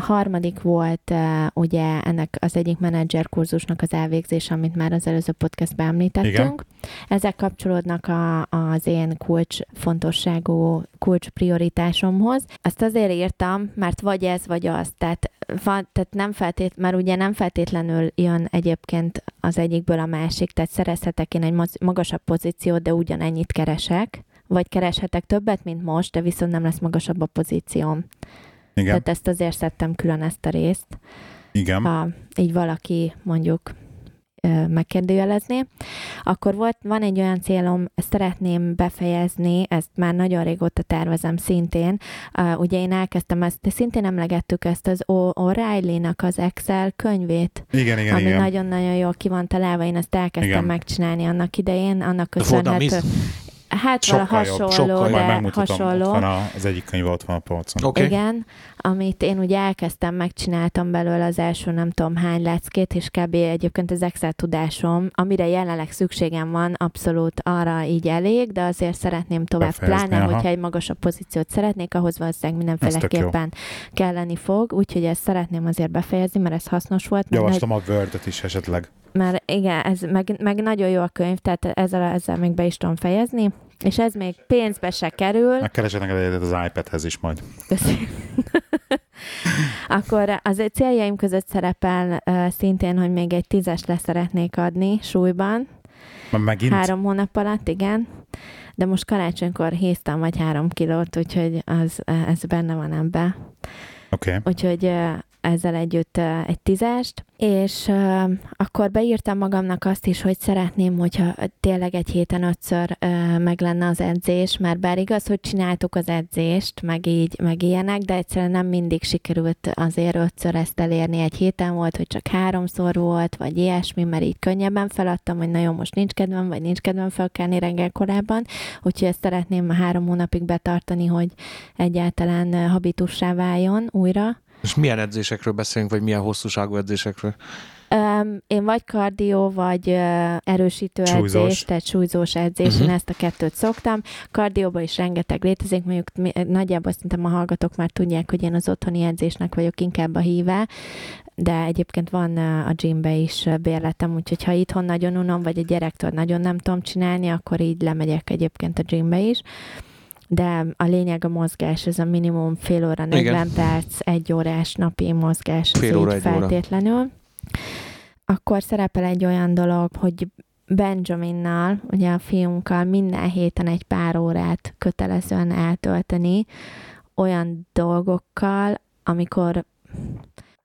A harmadik volt uh, ugye ennek az egyik menedzser kurzusnak az elvégzése, amit már az előző podcastben említettünk. Igen. Ezek kapcsolódnak a, az én kulcs fontosságú kulcs prioritásomhoz. Azt azért írtam, mert vagy ez, vagy az. Tehát, van, tehát nem feltét, mert ugye nem feltétlenül jön egyébként az egyikből a másik, tehát szerezhetek én egy magasabb pozíciót, de ugyanennyit keresek, vagy kereshetek többet, mint most, de viszont nem lesz magasabb a pozícióm. Igen. Tehát ezt azért szedtem külön ezt a részt. Igen. Ha így valaki mondjuk megkérdőjelezni. Akkor volt, van egy olyan célom, szeretném befejezni, ezt már nagyon régóta tervezem szintén. Uh, ugye én elkezdtem ezt, de szintén emlegettük ezt az O'Reilly-nak az Excel könyvét. Igen, igen, ami igen. nagyon-nagyon jól ki van találva, én ezt elkezdtem igen. megcsinálni annak idején, annak köszönhető. Hát sokkal hasonló, jobb, sokkal de hasonló. Van a, az egyik könyv ott van a polcon. Okay. Igen, amit én ugye elkezdtem, megcsináltam belőle az első nem tudom hány leckét, és kb. egyébként az Excel tudásom, amire jelenleg szükségem van, abszolút arra így elég, de azért szeretném tovább, Befejezni, pláne, aha. hogyha egy magasabb pozíciót szeretnék, ahhoz valószínűleg mindenféleképpen kelleni fog, úgyhogy ezt szeretném azért befejezni, mert ez hasznos volt. Javaslom nagy... a Word-et is esetleg. Mert igen, ez meg, meg nagyon jó a könyv, tehát ezzel, ezzel még be is tudom fejezni, és ez még pénzbe se kerül. Megkeresek neked az iPad-hez is majd. Akkor az céljaim között szerepel uh, szintén, hogy még egy tízes leszeretnék adni súlyban. Megint? Három hónap alatt, igen. De most karácsonykor héztem vagy három kilót, úgyhogy az, ez benne van ebbe. Oké. Okay. Úgyhogy ezzel együtt egy tízest, és akkor beírtam magamnak azt is, hogy szeretném, hogyha tényleg egy héten ötször meg lenne az edzés, mert bár igaz, hogy csináltuk az edzést, meg így, meg ilyenek, de egyszerűen nem mindig sikerült azért ötször ezt elérni. Egy héten volt, hogy csak háromszor volt, vagy ilyesmi, mert így könnyebben feladtam, hogy nagyon most nincs kedvem, vagy nincs kedvem felkelni reggel korábban, úgyhogy ezt szeretném három hónapig betartani, hogy egyáltalán habitussá váljon újra. És milyen edzésekről beszélünk, vagy milyen hosszúságú edzésekről? Um, én vagy kardió, vagy uh, erősítő súlyzós. edzés, tehát súlyzós edzés, uh-huh. én ezt a kettőt szoktam. Kardióban is rengeteg létezik, mondjuk mi, nagyjából szerintem a hallgatók már tudják, hogy én az otthoni edzésnek vagyok inkább a híve, de egyébként van uh, a gymbe is bérletem, úgyhogy ha itthon nagyon unom, vagy a gyerektől nagyon nem tudom csinálni, akkor így lemegyek egyébként a gymbe is de a lényeg a mozgás, ez a minimum fél óra, 40 Igen. perc, egy órás napi mozgás, fél óra, egy feltétlenül. Óra. Akkor szerepel egy olyan dolog, hogy Benjaminnal, ugye a fiunkkal minden héten egy pár órát kötelezően eltölteni olyan dolgokkal, amikor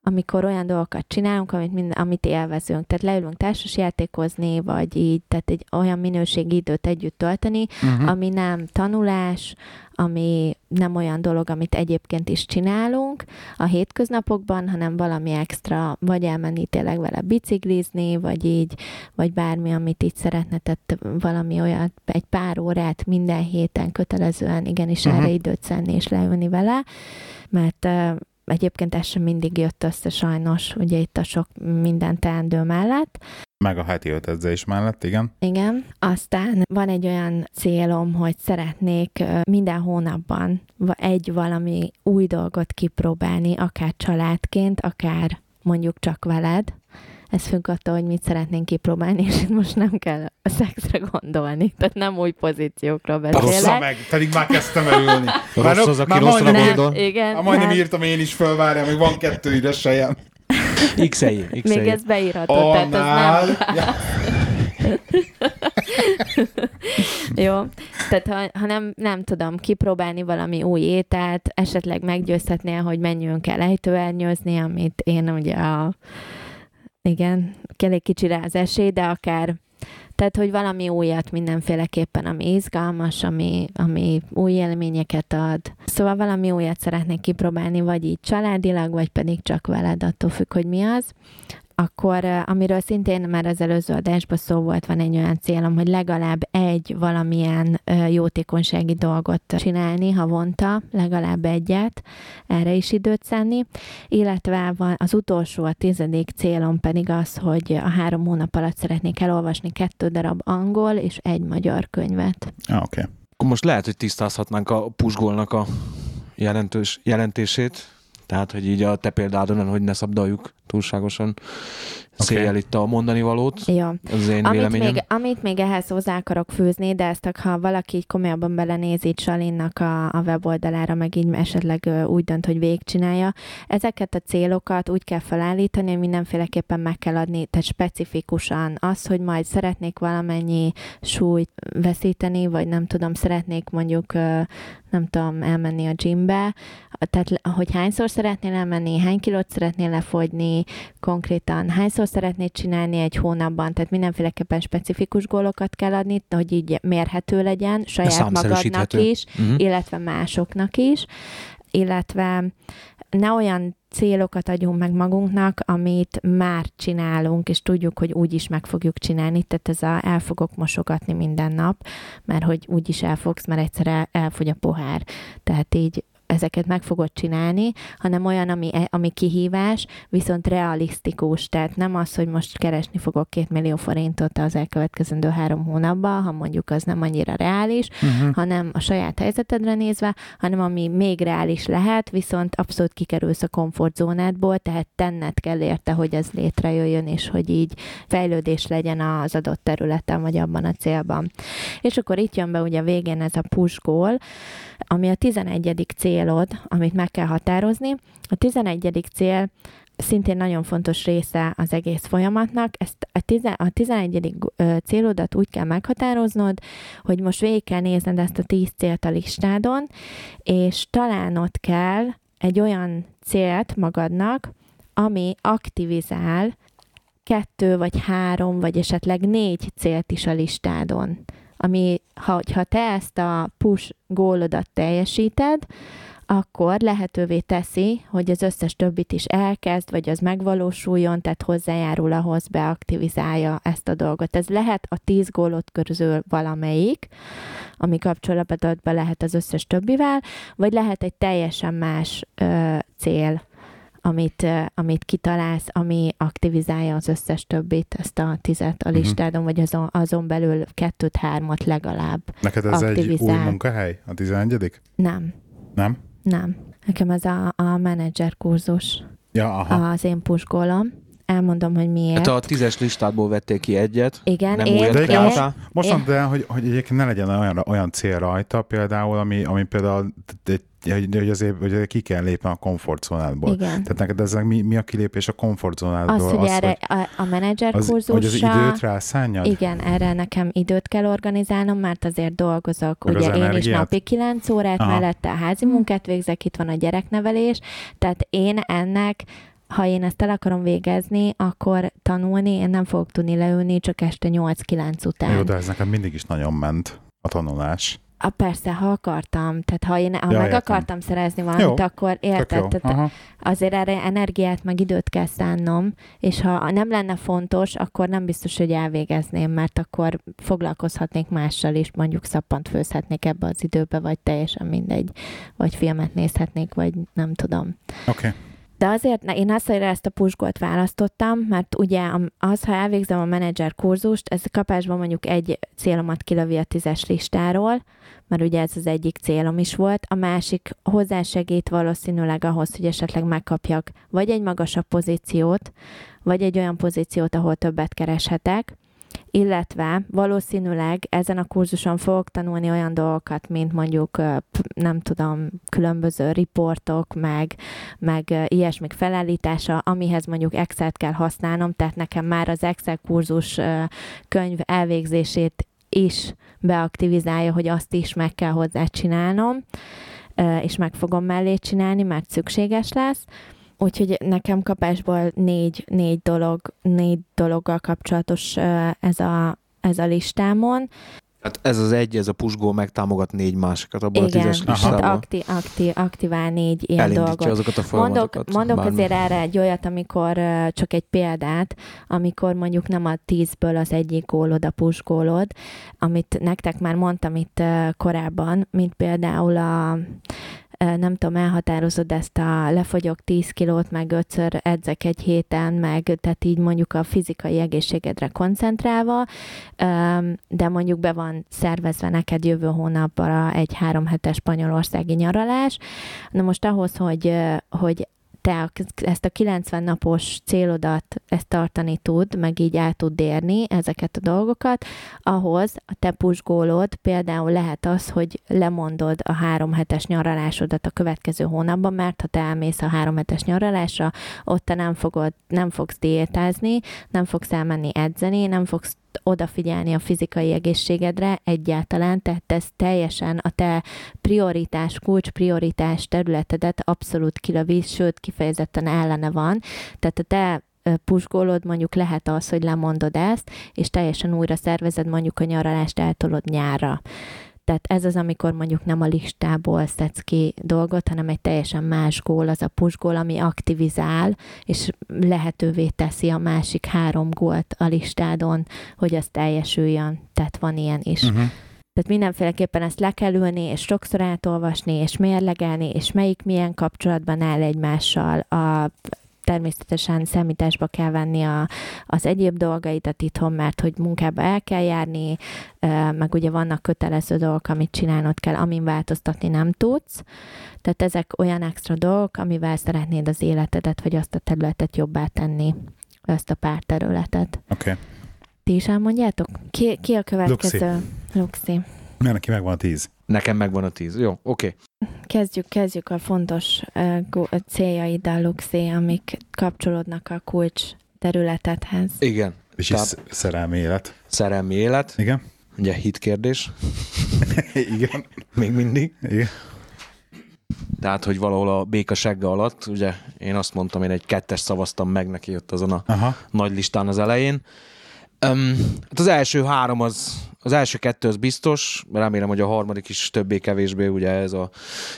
amikor olyan dolgokat csinálunk, amit, mind, amit élvezünk. Tehát leülünk társas játékozni, vagy így, tehát egy olyan minőségi időt együtt tölteni, uh-huh. ami nem tanulás, ami nem olyan dolog, amit egyébként is csinálunk a hétköznapokban, hanem valami extra, vagy elmenni tényleg vele biciklizni, vagy így, vagy bármi, amit így szeretne, tehát valami olyan, egy pár órát minden héten kötelezően igenis uh-huh. erre időt szenni és leülni vele, mert Egyébként ez sem mindig jött össze sajnos, ugye itt a sok minden teendő mellett. Meg a heti ötedzés mellett, igen. Igen. Aztán van egy olyan célom, hogy szeretnék minden hónapban egy valami új dolgot kipróbálni, akár családként, akár mondjuk csak veled, ez függ attól, hogy mit szeretnénk kipróbálni, és itt most nem kell a szexre gondolni. Tehát nem új pozíciókról beszélek. Rossza meg, pedig már kezdtem elülni. Rossz az, aki rosszra gondol. Igen. Már majdnem nem. írtam én is fölvárja, még van kettő üres sejem. x. Még ez beírhatod, oh, tehát ez nem... Ja. Jó, tehát ha, ha nem, nem tudom kipróbálni valami új ételt, esetleg meggyőzhetnél, hogy menjünk el ejtőernyőzni, amit én ugye a igen, elég kicsi rá az esély, de akár tehát, hogy valami újat mindenféleképpen, ami izgalmas, ami, ami új élményeket ad. Szóval valami újat szeretnék kipróbálni, vagy így családilag, vagy pedig csak veled, attól függ, hogy mi az akkor amiről szintén már az előző adásban szó volt, van egy olyan célom, hogy legalább egy valamilyen jótékonysági dolgot csinálni havonta, legalább egyet, erre is időt szenni, illetve van az utolsó, a tizedik célom pedig az, hogy a három hónap alatt szeretnék elolvasni kettő darab angol és egy magyar könyvet. Ah, oké. Okay. Most lehet, hogy tisztázhatnánk a pusgolnak a jelentős, jelentését, tehát, hogy így a te példádon, hogy ne szabdaljuk túlságosan okay. széjjel itt a mondani valót. Ja. Az én amit véleményem. Még, amit még ehhez hozzá akarok fűzni, de ezt ha valaki így komolyabban belenéz Salinnak a, a weboldalára, meg így esetleg úgy dönt, hogy végigcsinálja, ezeket a célokat úgy kell felállítani, hogy mindenféleképpen meg kell adni, tehát specifikusan az, hogy majd szeretnék valamennyi súlyt veszíteni, vagy nem tudom, szeretnék mondjuk nem tudom, elmenni a gymbe, tehát hogy hányszor szeretnél elmenni, hány kilót szeretnél lefogyni, konkrétan hányszor szeretnéd csinálni egy hónapban, tehát mindenféleképpen specifikus gólokat kell adni, hogy így mérhető legyen saját magadnak is, uh-huh. illetve másoknak is, illetve ne olyan célokat adjunk meg magunknak, amit már csinálunk, és tudjuk, hogy úgy is meg fogjuk csinálni. Tehát ez a el fogok mosogatni minden nap, mert hogy úgy is elfogsz, mert egyszer elfogy a pohár. Tehát így ezeket meg fogod csinálni, hanem olyan, ami, ami kihívás, viszont realisztikus. Tehát nem az, hogy most keresni fogok két millió forintot az elkövetkezendő három hónapban, ha mondjuk az nem annyira reális, uh-huh. hanem a saját helyzetedre nézve, hanem ami még reális lehet, viszont abszolút kikerülsz a komfortzónádból, tehát tenned kell érte, hogy ez létrejöjjön, és hogy így fejlődés legyen az adott területen, vagy abban a célban. És akkor itt jön be ugye a végén ez a push goal, ami a 11. célod, amit meg kell határozni. A 11. cél szintén nagyon fontos része az egész folyamatnak. Ezt a, tize, a 11. célodat úgy kell meghatároznod, hogy most végig kell nézned ezt a 10 célt a listádon, és találnod kell egy olyan célt magadnak, ami aktivizál kettő vagy három, vagy esetleg négy célt is a listádon ami ha, te ezt a push gólodat teljesíted, akkor lehetővé teszi, hogy az összes többit is elkezd, vagy az megvalósuljon, tehát hozzájárul ahhoz, beaktivizálja ezt a dolgot. Ez lehet a tíz gólot közül valamelyik, ami kapcsolatban lehet az összes többivel, vagy lehet egy teljesen más ö, cél, amit, amit kitalálsz, ami aktivizálja az összes többit, ezt a tizet a mhm. listádon, uh-huh. vagy azon, azon belül kettőt, hármat legalább Neked ez aktivizál. egy új munkahely, a 11 Nem. Nem? Nem. Nekem ez a, a menedzser kurzus. Ja, aha. Az én pusgolom elmondom, hogy miért. Hát a tízes listádból vették ki egyet. Igen, nem én, újat én, Most mondta el, hogy, hogy egyébként ne legyen olyan, olyan cél rajta például, ami, ami például egy hogy, hogy azért hogy ki kell lépni a komfortzónádból. Igen. Tehát neked ez mi, mi a kilépés a komfortzónádból? Az, hogy az, erre hogy a, a menedzser az, kurzusra... Hogy az időt rászánjad? Igen, erre nekem időt kell organizálnom, mert azért dolgozok. Meg ugye én energiát? is napi 9 órát, Aha. mellette a házi munkát végzek, itt van a gyereknevelés, tehát én ennek ha én ezt el akarom végezni, akkor tanulni, én nem fogok tudni leülni csak este 8-9 után. Jó, de ez nekem mindig is nagyon ment a tanulás. A, persze, ha akartam, tehát ha én ha ja, meg értem. akartam szerezni valamit, jó, akkor érted, tehát azért erre energiát meg időt kell szánnom, és ha nem lenne fontos, akkor nem biztos, hogy elvégezném, mert akkor foglalkozhatnék mással is, mondjuk szappant főzhetnék ebbe az időbe, vagy teljesen mindegy, vagy filmet nézhetnék, vagy nem tudom. Oké. Okay. De azért én azt, hogy ezt a pusgolt választottam, mert ugye az, ha elvégzem a menedzser kurzust, ez kapásban mondjuk egy célomat kilövi a tízes listáról, mert ugye ez az egyik célom is volt, a másik hozzásegít valószínűleg ahhoz, hogy esetleg megkapjak vagy egy magasabb pozíciót, vagy egy olyan pozíciót, ahol többet kereshetek, illetve valószínűleg ezen a kurzuson fogok tanulni olyan dolgokat, mint mondjuk, nem tudom, különböző riportok, meg, meg ilyesmik felállítása, amihez mondjuk Excel-t kell használnom, tehát nekem már az Excel kurzus könyv elvégzését is beaktivizálja, hogy azt is meg kell hozzá csinálnom, és meg fogom mellé csinálni, mert szükséges lesz. Úgyhogy nekem kapásból négy, négy dolog, négy dologgal kapcsolatos ez a, ez a listámon. Hát ez az egy, ez a pusgó megtámogat négy másikat abban Igen, a tízes listában. Hát akti, akti, aktivál négy ilyen Elindítja dolgot. azokat a Mondok, mondok bármi. azért erre egy olyat, amikor csak egy példát, amikor mondjuk nem a tízből az egyik gólod a pusgólod, amit nektek már mondtam itt korábban, mint például a nem tudom, elhatározod ezt a lefogyok 10 kilót, meg ötször edzek egy héten, meg tehát így mondjuk a fizikai egészségedre koncentrálva, de mondjuk be van szervezve neked jövő hónapra egy három hetes spanyolországi nyaralás. Na most ahhoz, hogy, hogy te ezt a 90 napos célodat ezt tartani tud, meg így el tud érni ezeket a dolgokat, ahhoz a te pusgólod például lehet az, hogy lemondod a három hetes nyaralásodat a következő hónapban, mert ha te elmész a három hetes nyaralásra, ott te nem, fogod, nem fogsz diétázni, nem fogsz elmenni edzeni, nem fogsz odafigyelni a fizikai egészségedre egyáltalán, tehát ez teljesen a te prioritás, kulcs prioritás területedet abszolút kilövít, sőt kifejezetten ellene van. Tehát a te pusgólod mondjuk lehet az, hogy lemondod ezt, és teljesen újra szervezed mondjuk a nyaralást eltolod nyárra. Tehát ez az, amikor mondjuk nem a listából szedsz ki dolgot, hanem egy teljesen más gól, az a push gól, ami aktivizál, és lehetővé teszi a másik három gólt a listádon, hogy az teljesüljön. Tehát van ilyen is. Uh-huh. Tehát mindenféleképpen ezt le kell ülni, és sokszor átolvasni, és mérlegelni, és melyik milyen kapcsolatban áll egymással, a természetesen számításba kell venni a, az egyéb dolgaidat itthon, mert hogy munkába el kell járni, meg ugye vannak kötelező dolgok, amit csinálnod kell, amin változtatni nem tudsz. Tehát ezek olyan extra dolgok, amivel szeretnéd az életedet, vagy azt a területet jobbá tenni, ezt a pár területet. Oké. Okay. Ti is elmondjátok? Ki, ki a következő? Luxi. Luxi. Mert neki megvan a tíz. Nekem megvan a tíz. Jó, oké. Okay. Kezdjük, kezdjük a fontos uh, céljaiddal, Luxi, amik kapcsolódnak a kulcs területedhez. Igen. És Tehát, szerelmi élet. Szerelmi élet. Igen. Ugye hit kérdés. Igen. Még mindig. Igen. Tehát, hogy valahol a béka segge alatt, ugye én azt mondtam, én egy kettes szavaztam meg neki ott azon a Aha. nagy listán az elején. Um, hát az első három az, az első kettő az biztos, remélem, hogy a harmadik is többé-kevésbé ugye ez a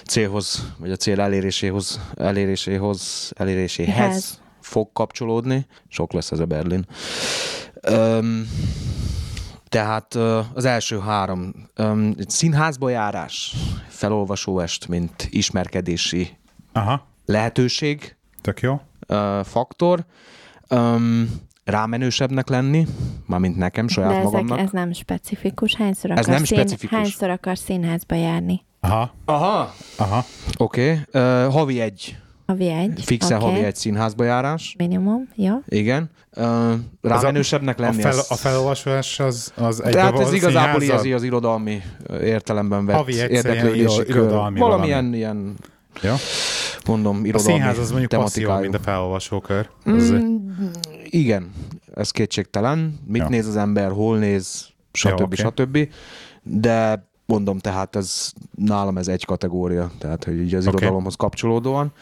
célhoz, vagy a cél eléréséhoz, eléréséhoz, eléréséhez Hez. fog kapcsolódni. Sok lesz ez a Berlin. Um, tehát az első három, um, színházba járás, felolvasóest, mint ismerkedési Aha. lehetőség. Tök jó. Faktor. Um, rámenősebbnek lenni, mármint nekem, saját De ezek, magamnak. ez nem specifikus. Hányszor ez nem szín, specifikus. Hányszor akar színházba járni? Aha. Aha. Aha. Oké. Okay. Uh, havi egy. Havi egy. Fixen okay. havi egy színházba járás. Minimum, jó. Igen. Uh, rámenősebbnek lenni. A, fel, a felolvasás az, az egy Tehát ez igazából az, az irodalmi értelemben vett havi érdeklődési kör. Irodalmi Valamilyen valami. ilyen Ja. Mondom, irodalmi A színház az mondjuk passzívabb, mint a felolvasókör. Mm, igen, ez kétségtelen. Mit ja. néz az ember, hol néz, stb. Ja, okay. stb. De mondom, tehát ez nálam ez egy kategória, tehát hogy így az okay. irodalomhoz kapcsolódóan.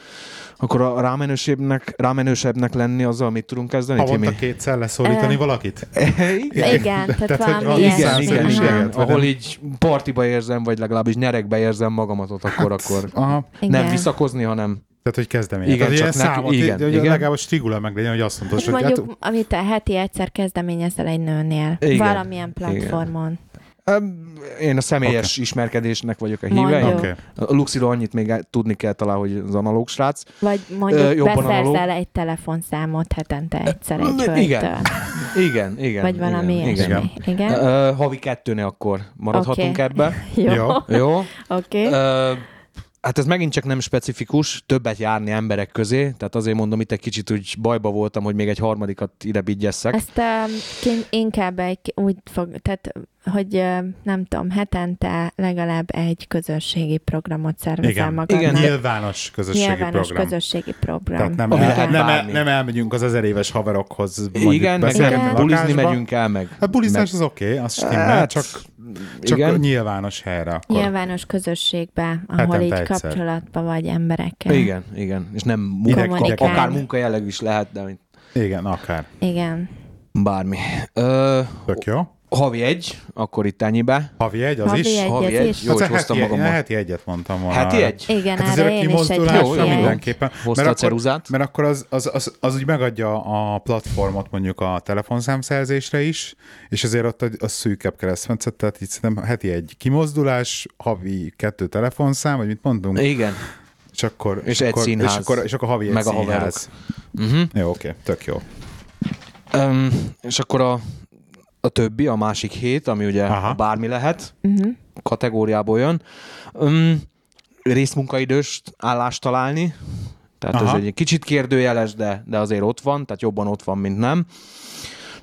Akkor a rámenősebbnek, rámenősebbnek lenni azzal mit tudunk kezdeni? Havonta Timi? kétszer leszólítani e... valakit? igen. igen, tehát, tehát valami igen, igen, igen, ahol így partiba érzem, vagy legalábbis nyerekbe érzem magamatot, akkor, hát, akkor aha. nem visszakozni, hanem tehát, hogy kezdeményezés. Igen, Tehát, csak számot, igen, hogy igen. legalább a strigula meg legyen, hogy azt mondod, hogy... Mondjuk, hát... amit a heti egyszer kezdeményezel egy nőnél. Igen, valamilyen platformon. Igen. Én a személyes okay. ismerkedésnek vagyok a híve. Okay. A Luxiról annyit még tudni kell talán, hogy az analóg srác. Vagy mondjuk beszerzel egy telefonszámot hetente egyszer egy hölgytől. Igen, igen, igen. Vagy valami igen, igen. igen. Uh, havi kettőnél akkor maradhatunk okay. ebbe. Jó. Jó. Oké. Okay. Uh, Hát ez megint csak nem specifikus, többet járni emberek közé, tehát azért mondom, itt egy kicsit úgy bajba voltam, hogy még egy harmadikat ide bigyesszek. Ezt um, inkább egy, úgy fog, tehát hogy nem tudom, hetente legalább egy közösségi programot szervezel Igen. magadnak. Igen, nyilvános közösségi nyilvános program. közösségi program. Tehát nem, el, nem, el, nem elmegyünk az ezer éves haverokhoz. Igen, meg bulizni megyünk el meg. Hát bulizás meg... az oké, okay, az stimmel, hát, csak, csak igen. nyilvános helyre. Akkor. Nyilvános közösségbe, ahol Hetente így egyszer. kapcsolatban vagy emberekkel. Igen, igen. És nem munka, akár munkajelleg is lehet, de... Igen, akár. Igen. Bármi. Ö, Tök jó havi egy, akkor itt ennyibe. Havi egy, az havi is? Egy, havi egy, is. jó, hogy hoztam magammal. Heti egyet mondtam volna. Heti egy? Igen, hát erre én is egy jó, jó, mindenképpen. Hozta mert a ceruzát? Mert akkor az, az, az, az úgy megadja a platformot mondjuk a telefonszámszerzésre is, és azért ott a, a szűkebb keresztmetszet, tehát így szerintem heti egy kimozdulás, havi kettő telefonszám, vagy mit mondunk? Igen. És akkor, és, és egy színház. És akkor, és akkor havi egy meg színház. A uh-huh. Jó, oké, okay, tök jó. Um, és akkor a a többi, a másik hét, ami ugye Aha. bármi lehet, uh-huh. kategóriából jön. Um, részmunkaidős állást találni, tehát Aha. ez egy kicsit kérdőjeles, de, de azért ott van, tehát jobban ott van, mint nem.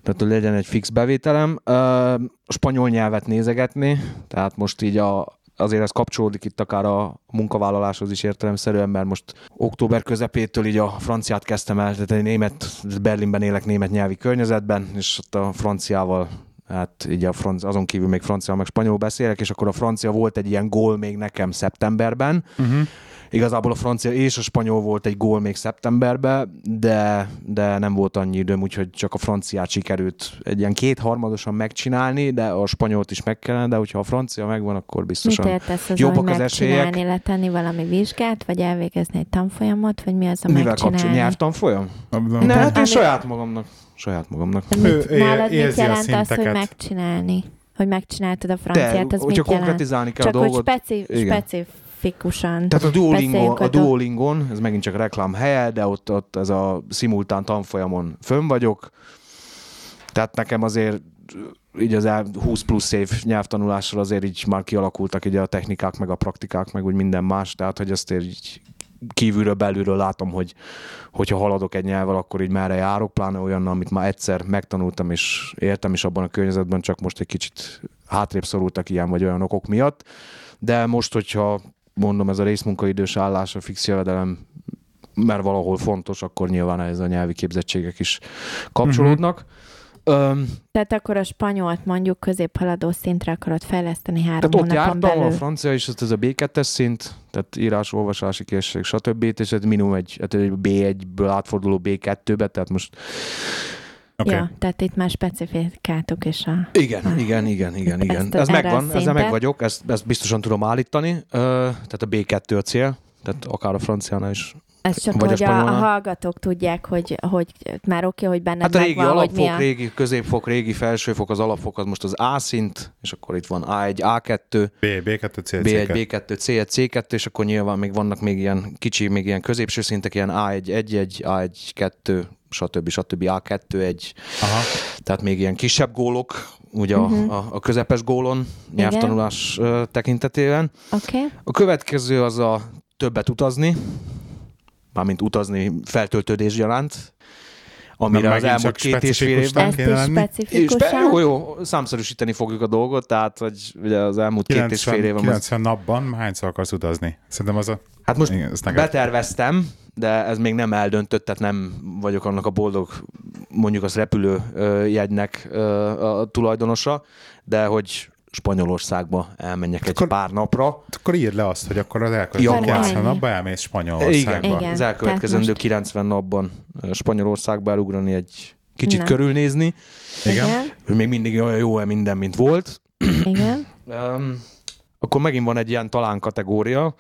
Tehát, hogy legyen egy fix bevételem. Uh, spanyol nyelvet nézegetni, tehát most így a, azért ez kapcsolódik itt akár a munkavállaláshoz is értelemszerűen, mert most október közepétől így a franciát kezdtem el, tehát egy német, Berlinben élek német nyelvi környezetben, és ott a franciával hát így a franc, azon kívül még francia, meg spanyol beszélek, és akkor a francia volt egy ilyen gól még nekem szeptemberben, uh-huh Igazából a francia és a spanyol volt egy gól még szeptemberben, de, de nem volt annyi időm, úgyhogy csak a franciát sikerült egy ilyen kétharmadosan megcsinálni, de a spanyolt is meg kellene, de hogyha a francia megvan, akkor biztosan Mit értesz az, jobbak az esélyek. letenni valami vizsgát, vagy elvégezni egy tanfolyamot, vagy mi az a Mivel megcsinálni? kapcsol? Nyelvtanfolyam? Ne, hát én saját magamnak. Saját magamnak. Mit, nálad mit jelent az, hogy megcsinálni? Hogy megcsináltad a franciát, az mit jelent? kell Csak a dolgot. hogy specif, specif specifikusan Tehát a Duolingo, a Duolingon, ez megint csak reklám helye, de ott, ott ez a szimultán tanfolyamon fönn vagyok. Tehát nekem azért így az 20 plusz év nyelvtanulással azért így már kialakultak így a technikák, meg a praktikák, meg úgy minden más, tehát hogy ezt így kívülről, belülről látom, hogy hogyha haladok egy nyelvvel, akkor így merre járok, pláne olyan, amit már egyszer megtanultam és értem is abban a környezetben, csak most egy kicsit hátrébb szorultak ilyen vagy olyan okok miatt. De most, hogyha mondom, ez a részmunkaidős állás, a fix jövedelem, mert valahol fontos, akkor nyilván ez a nyelvi képzettségek is kapcsolódnak. Uh-huh. Um, tehát akkor a spanyolt mondjuk középhaladó szintre akarod fejleszteni három tehát ott jártam, belül. a francia is, ez a B2-es szint, tehát írás, olvasási készség, stb. És ez minimum egy, hát egy B1-ből átforduló B2-be, tehát most Okay. Ja, tehát itt már specifikáltuk is a... Igen, a, igen, igen, igen, igen. Ez megvan, ezzel meg vagyok, ezt, ezt biztosan tudom állítani. Tehát a B2 a cél, tehát akár a franciánál is ez csak, vagy hogy a, a, hallgatók tudják, hogy, hogy már oké, okay, hogy benne Hát a régi megvan, alapfok, hogy a... régi középfok, régi felsőfok, az alapfok az most az A szint, és akkor itt van A1, A2, B, B2, C1, B1, B2, C1, C2, és akkor nyilván még vannak még ilyen kicsi, még ilyen középső szintek, ilyen A1, 1, 1, A1, 2, stb. stb. A2 egy, Aha. tehát még ilyen kisebb gólok, ugye uh-huh. a, a közepes gólon nyelvtanulás Igen. tekintetében. Okay. A következő az a többet utazni, mármint utazni feltöltődés gyaránt, amire az elmúlt két és fél évben... Ezt is Jó, jó, számszerűsíteni fogjuk a dolgot, tehát hogy ugye az elmúlt 90, két és fél évben... 90 az... napban hányszor akarsz utazni? Szerintem az a... Hát most Igen, beterveztem, de ez még nem eldöntött, tehát nem vagyok annak a boldog, mondjuk az repülő jegynek a tulajdonosa, de hogy Spanyolországba elmenjek akkor, egy pár napra. Akkor írd le azt, hogy akkor az elkövetkező 90 napban elmész Spanyolországba. Igen, Igen az elkövetkezendő most... 90 napban Spanyolországba elugrani egy kicsit Na. körülnézni. Igen. Igen. Még mindig olyan jó-e minden, mint volt. Igen. um, akkor megint van egy ilyen talán kategória,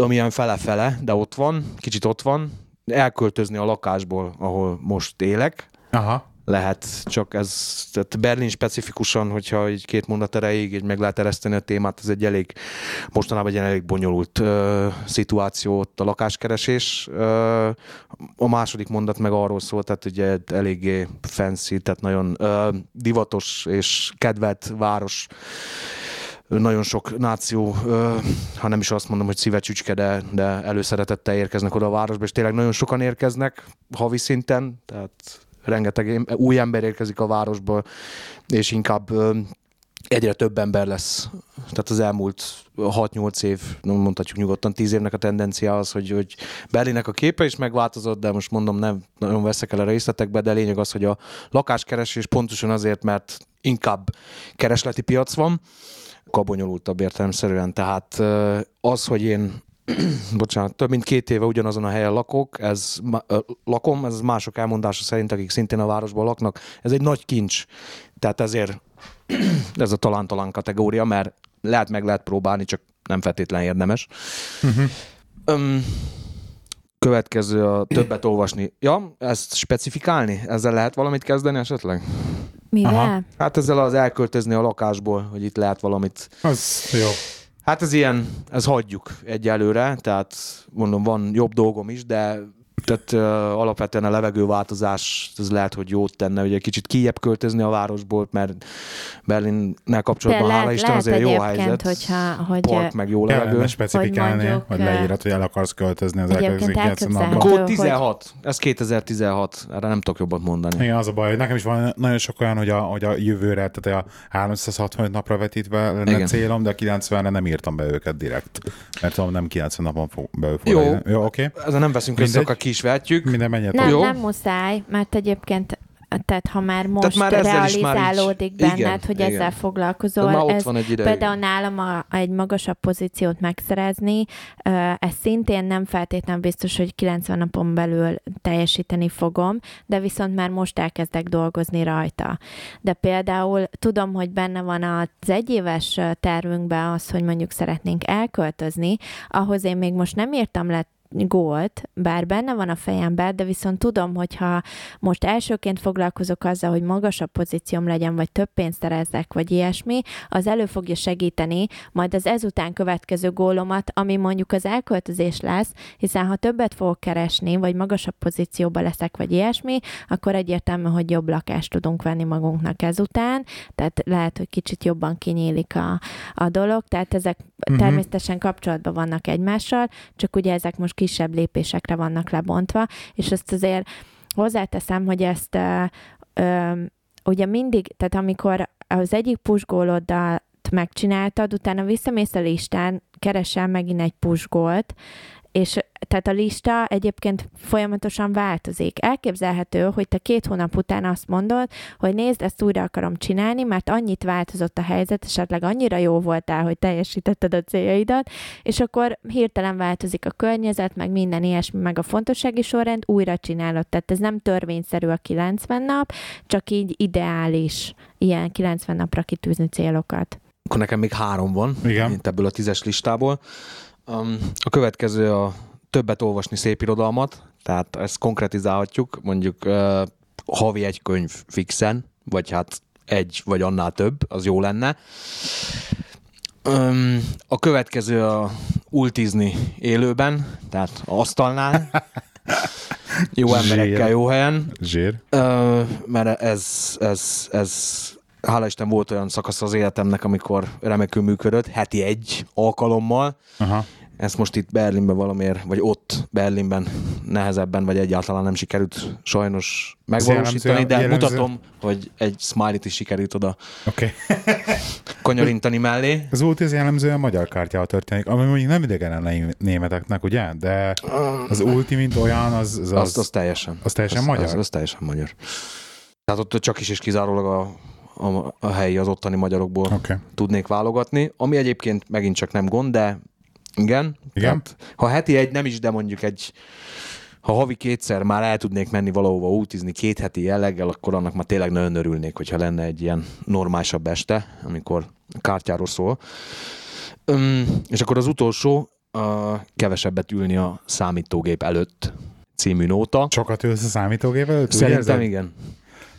ami ilyen fele-fele, de ott van, kicsit ott van. Elköltözni a lakásból, ahol most élek. Aha lehet, csak ez tehát Berlin specifikusan, hogyha egy két mondat erejéig így meg lehet ereszteni a témát, ez egy elég, mostanában egy elég bonyolult uh, szituáció ott a lakáskeresés. Uh, a második mondat meg arról szól, tehát ugye eléggé fancy, tehát nagyon uh, divatos és kedvelt város nagyon sok náció, ha nem is azt mondom, hogy szívecsücske, de, de előszeretettel érkeznek oda a városba, és tényleg nagyon sokan érkeznek havi szinten, tehát rengeteg új ember érkezik a városba, és inkább egyre több ember lesz. Tehát az elmúlt 6-8 év, mondhatjuk nyugodtan 10 évnek a tendencia az, hogy, hogy Berlinnek a képe is megváltozott, de most mondom, nem nagyon veszek el a részletekbe, de lényeg az, hogy a lakáskeresés pontosan azért, mert inkább keresleti piac van, kabonyolultabb értelemszerűen. Tehát az, hogy én bocsánat, több mint két éve ugyanazon a helyen lakok, ez lakom, ez mások elmondása szerint, akik szintén a városban laknak, ez egy nagy kincs. Tehát ezért ez a talán-talán kategória, mert lehet meg lehet próbálni, csak nem feltétlenül érdemes. Uh-huh. Um, következő a többet olvasni. Ja, ezt specifikálni? Ezzel lehet valamit kezdeni esetleg? Mivel? Aha. Hát ezzel az elköltözni a lakásból, hogy itt lehet valamit. Az jó. Hát ez ilyen, ez hagyjuk egyelőre, tehát mondom, van jobb dolgom is, de tehát uh, alapvetően a levegőváltozás, ez lehet, hogy jót tenne, hogy egy kicsit kijebb költözni a városból, mert Berlinnel kapcsolatban, hála Isten, azért jó helyzet. Hogyha, hogy Park, meg jó levegő. Kellene specifikálni, hogy, mondjuk, hogy leírat, hogy el akarsz költözni az elkövetkező 90 napban. Kód 16, ez 2016, erre nem tudok jobbat mondani. Igen, az a baj, hogy nekem is van nagyon sok olyan, hogy a, hogy a jövőre, tehát a 365 napra vetítve lenne Igen. célom, de a 90-re nem írtam be őket direkt, mert tudom, nem 90 napon fog beülni. Jó, jó oké. Okay. Ezen nem veszünk össze, ki is vetjük. Minden mennyit. Nem, Jó. nem muszáj, mert egyébként tehát ha már most már realizálódik már benned, igen, hogy igen. ezzel foglalkozol, már ez van egy például nálam a, egy magasabb pozíciót megszerezni, ez szintén nem feltétlenül biztos, hogy 90 napon belül teljesíteni fogom, de viszont már most elkezdek dolgozni rajta. De például tudom, hogy benne van az egyéves tervünkben az, hogy mondjuk szeretnénk elköltözni, ahhoz én még most nem írtam le gólt, bár benne van a fejemben, de viszont tudom, hogyha most elsőként foglalkozok azzal, hogy magasabb pozícióm legyen, vagy több pénzt szerezzek, vagy ilyesmi, az elő fogja segíteni majd az ezután következő gólomat, ami mondjuk az elköltözés lesz, hiszen ha többet fogok keresni, vagy magasabb pozícióba leszek, vagy ilyesmi, akkor egyértelmű, hogy jobb lakást tudunk venni magunknak ezután, tehát lehet, hogy kicsit jobban kinyílik a, a dolog, tehát ezek uh-huh. természetesen kapcsolatban vannak egymással, csak ugye ezek most kisebb lépésekre vannak lebontva, és ezt azért hozzáteszem, hogy ezt ö, ö, ugye mindig, tehát amikor az egyik pusgóloddal megcsináltad, utána visszamész a listán, keresel megint egy pusgólt, és tehát a lista egyébként folyamatosan változik. Elképzelhető, hogy te két hónap után azt mondod, hogy nézd, ezt újra akarom csinálni, mert annyit változott a helyzet, esetleg annyira jó voltál, hogy teljesítetted a céljaidat, és akkor hirtelen változik a környezet, meg minden ilyesmi, meg a fontossági sorrend, újra csinálod. Tehát ez nem törvényszerű a 90 nap, csak így ideális ilyen 90 napra kitűzni célokat. Akkor nekem még három van, Igen. mint ebből a tízes listából. A következő a többet olvasni szép irodalmat, tehát ezt konkretizálhatjuk, mondjuk uh, havi egy könyv fixen, vagy hát egy vagy annál több, az jó lenne. Um, a következő a ultizni élőben, tehát asztalnál. Jó emberekkel, Zsír. jó helyen. Zsír. Uh, mert ez, ez, ez hála Isten volt olyan szakasz az életemnek, amikor remekül működött, heti egy alkalommal, Aha ezt most itt Berlinben valamiért, vagy ott Berlinben nehezebben, vagy egyáltalán nem sikerült sajnos megvalósítani, de jellemző. mutatom, hogy egy smiley is sikerült oda okay. kanyarintani mellé. Az út ez jellemzően magyar kártyával történik, ami mondjuk nem idegen a németeknek, ugye? De az ulti, mint olyan, az... Az, az, az teljesen. Az teljesen az, magyar? Az, az teljesen magyar. Tehát ott csak is és kizárólag a, a, a helyi, az ottani magyarokból okay. tudnék válogatni, ami egyébként megint csak nem gond, de igen. Igen? Tehát, ha heti egy nem is, de mondjuk egy ha havi kétszer már el tudnék menni valahova útizni két heti jelleggel, akkor annak már tényleg nagyon örülnék, hogyha lenne egy ilyen normálisabb este, amikor kártyáról szól. Öm, és akkor az utolsó, a kevesebbet ülni a számítógép előtt című nóta. Sokat ülsz a számítógép előtt? Szerintem igen.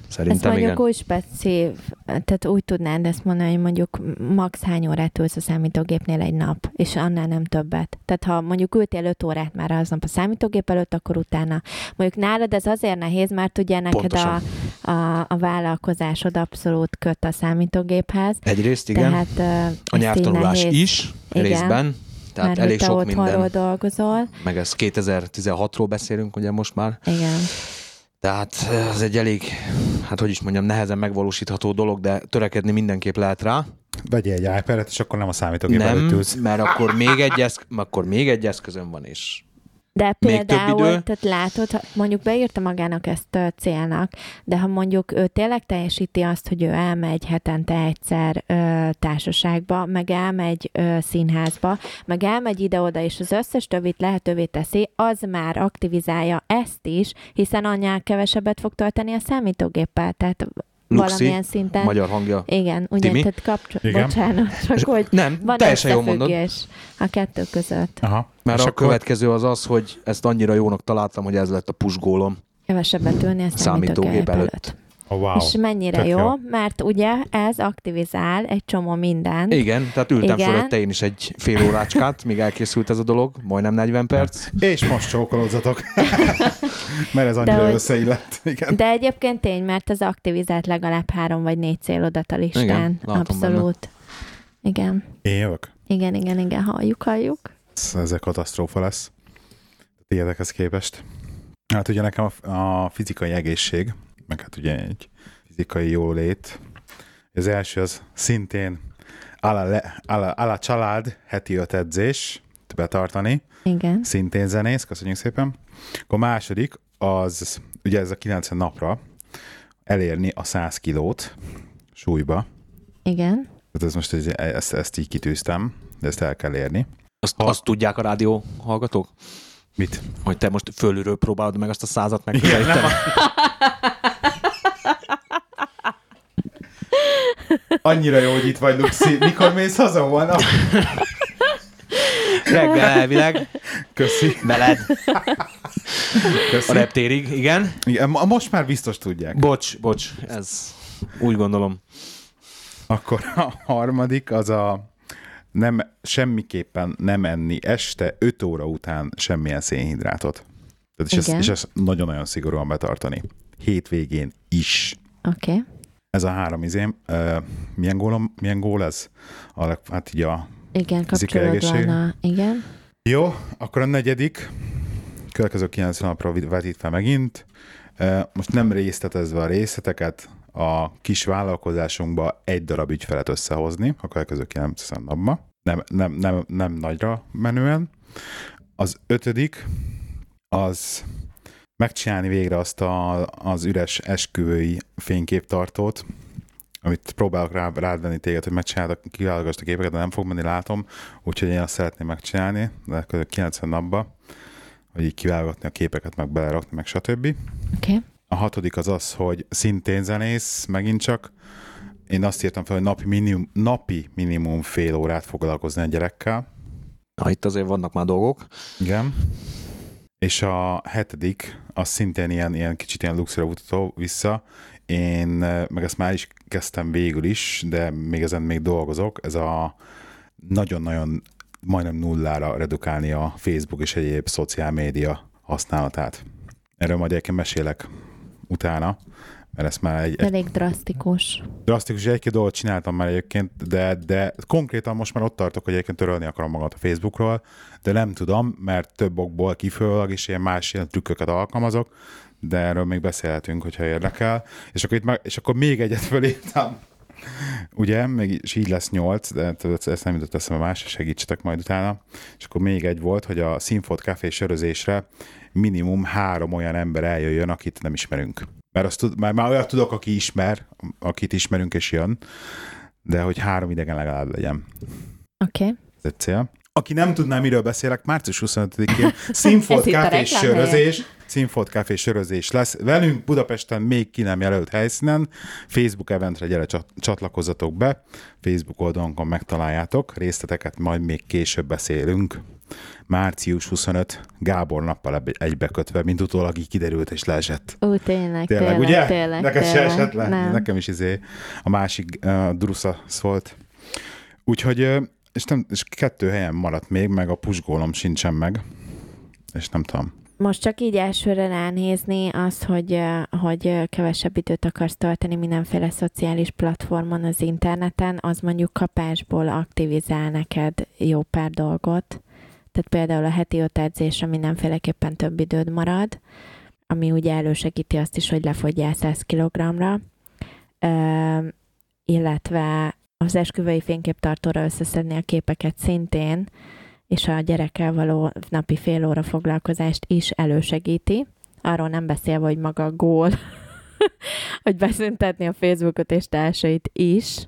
Szerintem ezt mondjuk igen. úgy specif, tehát úgy tudnád ezt mondani, hogy mondjuk max hány órát ülsz a számítógépnél egy nap, és annál nem többet. Tehát ha mondjuk ültél 5 órát már aznap a számítógép előtt, akkor utána. Mondjuk nálad ez azért nehéz, mert ugye neked a, a, a vállalkozásod abszolút köt a számítógéphez. Egyrészt igen. Tehát, a nyelvtanulás is igen. részben. Tehát mert elég sok minden. dolgozol. Meg ez 2016-ról beszélünk ugye most már. Igen. Tehát ez egy elég, hát hogy is mondjam, nehezen megvalósítható dolog, de törekedni mindenképp lehet rá. Vegyél egy iPad-et, és akkor nem a számítógép nem, előtt ülsz. mert akkor még, egy eszk- akkor még egy eszközön van, és de például, tehát látod, ha mondjuk beírta magának ezt a célnak, de ha mondjuk ő tényleg teljesíti azt, hogy ő elmegy hetente egyszer ö, társaságba, meg elmegy ö, színházba, meg elmegy ide-oda, és az összes többit lehetővé teszi, az már aktivizálja ezt is, hiszen anyák kevesebbet fog tölteni a számítógéppel, tehát Luxi, valamilyen szinten. magyar hangja. Igen, ugye, Timi? tehát kapcsol... Igen. Bocsánat, csak hogy Nem, van teljesen jól mondod. a kettő között. Aha. Mert és a akkor következő az az, hogy ezt annyira jónak találtam, hogy ez lett a pusgólom. Kevesebbet ülni a Számítógép számítógép előtt. előtt. Oh, wow. És mennyire Tök jó, jó. mert ugye ez aktivizál egy csomó mindent. Igen, tehát ültem Igen. fölötte én is egy fél órácskát, míg elkészült ez a dolog, majdnem 40 perc. És most csókolódzatok. Mert ez annyira hogy- összeillett. Igen. De egyébként tény, mert ez aktivizált legalább három vagy négy célodat a listán. Igen, Abszolút. Igen. Én jövök. Igen, igen, igen, halljuk, halljuk. Ez, ez egy katasztrófa lesz. Tiédekhez képest. Hát ugye nekem a, a fizikai egészség, meg hát ugye egy fizikai jólét. Az első az szintén ala, le, ala, ala család heti öt edzés betartani, Igen. szintén zenész, köszönjük szépen. Akkor a második az, ugye ez a 90 napra elérni a 100 kilót súlyba. Igen. Tehát ez most egy- ezt, ezt így kitűztem, de ezt el kell érni. Azt, Ha- azt tudják a rádió hallgatók? Mit? Hogy te most fölülről próbálod meg azt a százat megközelíteni? Annyira jó, hogy itt vagy, Luxi. Mikor mész haza volna? Reggel elvileg, Köszi. veled a Köszi. reptérig, igen. Igen, most már biztos tudják. Bocs, bocs, ez úgy gondolom. Akkor a harmadik az a nem, semmiképpen nem enni este 5 óra után semmilyen szénhidrátot. Tehát és, ezt, és ezt nagyon-nagyon szigorúan betartani. Hétvégén is. Oké. Okay. Ez a három izém. Uh, milyen, gólom, milyen gól ez? A, leg- hát így a... Igen, a... Igen. Jó, akkor a negyedik. Következő 90 napra vetítve megint. Uh, most nem részletezve a részleteket, a kis vállalkozásunkba egy darab ügyfelet összehozni a következő 90 napban. Nem, nem, nem, nem nagyra menően. Az ötödik az megcsinálni végre azt a, az üres esküvői fényképtartót, amit próbálok rá, rád venni téged, hogy megcsináld, kiválogasd a képeket, de nem fog menni, látom, úgyhogy én azt szeretném megcsinálni, de kb. 90 napba, hogy így kiválogatni a képeket, meg belerakni, meg stb. Okay. A hatodik az az, hogy szintén zenész, megint csak. Én azt írtam fel, hogy napi minimum, napi minimum fél órát foglalkozni a gyerekkel. Na, itt azért vannak már dolgok. Igen. És a hetedik, az szintén ilyen, ilyen kicsit ilyen luxra mutató vissza. Én eh, meg ezt már is kezdtem végül is, de még ezen még dolgozok. Ez a nagyon-nagyon majdnem nullára redukálni a Facebook és egyéb szociál média használatát. Erről majd egyébként mesélek utána, mert ezt már egy, egy Elég drasztikus. drasztikus egy-két dolgot csináltam már egyébként, de, de konkrétan most már ott tartok, hogy egyébként törölni akarom magamat a Facebookról, de nem tudom, mert több okból kifőleg is ilyen más ilyen trükköket alkalmazok, de erről még beszélhetünk, hogyha érdekel. És akkor, itt meg, és akkor még egyet fölírtam. Ugye, még, és így lesz nyolc, de ezt nem jutott eszembe más, segítsetek majd utána. És akkor még egy volt, hogy a Sinfot Café sörözésre minimum három olyan ember eljöjjön, akit nem ismerünk. Mert, azt tud, már, már olyat tudok, aki ismer, akit ismerünk és jön, de hogy három idegen legalább legyen. Oké. Okay. Ez egy cél. Aki nem tudná, miről beszélek, március 25-én Színfolt Café sörözés, Színfolt Café sörözés lesz. Velünk Budapesten még ki nem jelölt helyszínen. Facebook eventre gyere csatlakozzatok be. Facebook oldalunkon megtaláljátok. Részleteket majd még később beszélünk. Március 25, Gábor nappal egybekötve, mint utólag így kiderült és leesett. Ó, tényleg, tényleg, tényleg ugye? Tényleg, Neked tényleg, se esett le? Nem. Nekem is izé a másik uh, drusza szólt. Úgyhogy, és, nem, és kettő helyen maradt még, meg a pusgólom sincsen meg, és nem tudom. Most csak így elsőre ránézni azt, hogy, hogy kevesebb időt akarsz tölteni mindenféle szociális platformon az interneten, az mondjuk kapásból aktivizál neked jó pár dolgot. Tehát például a heti öt edzésre mindenféleképpen több időd marad, ami ugye elősegíti azt is, hogy lefogyjál 100 kg-ra, illetve az esküvői fényképtartóra összeszedni a képeket szintén, és a gyerekkel való napi fél óra foglalkozást is elősegíti. Arról nem beszélve, hogy maga a gól, hogy beszüntetni a Facebookot és társait is,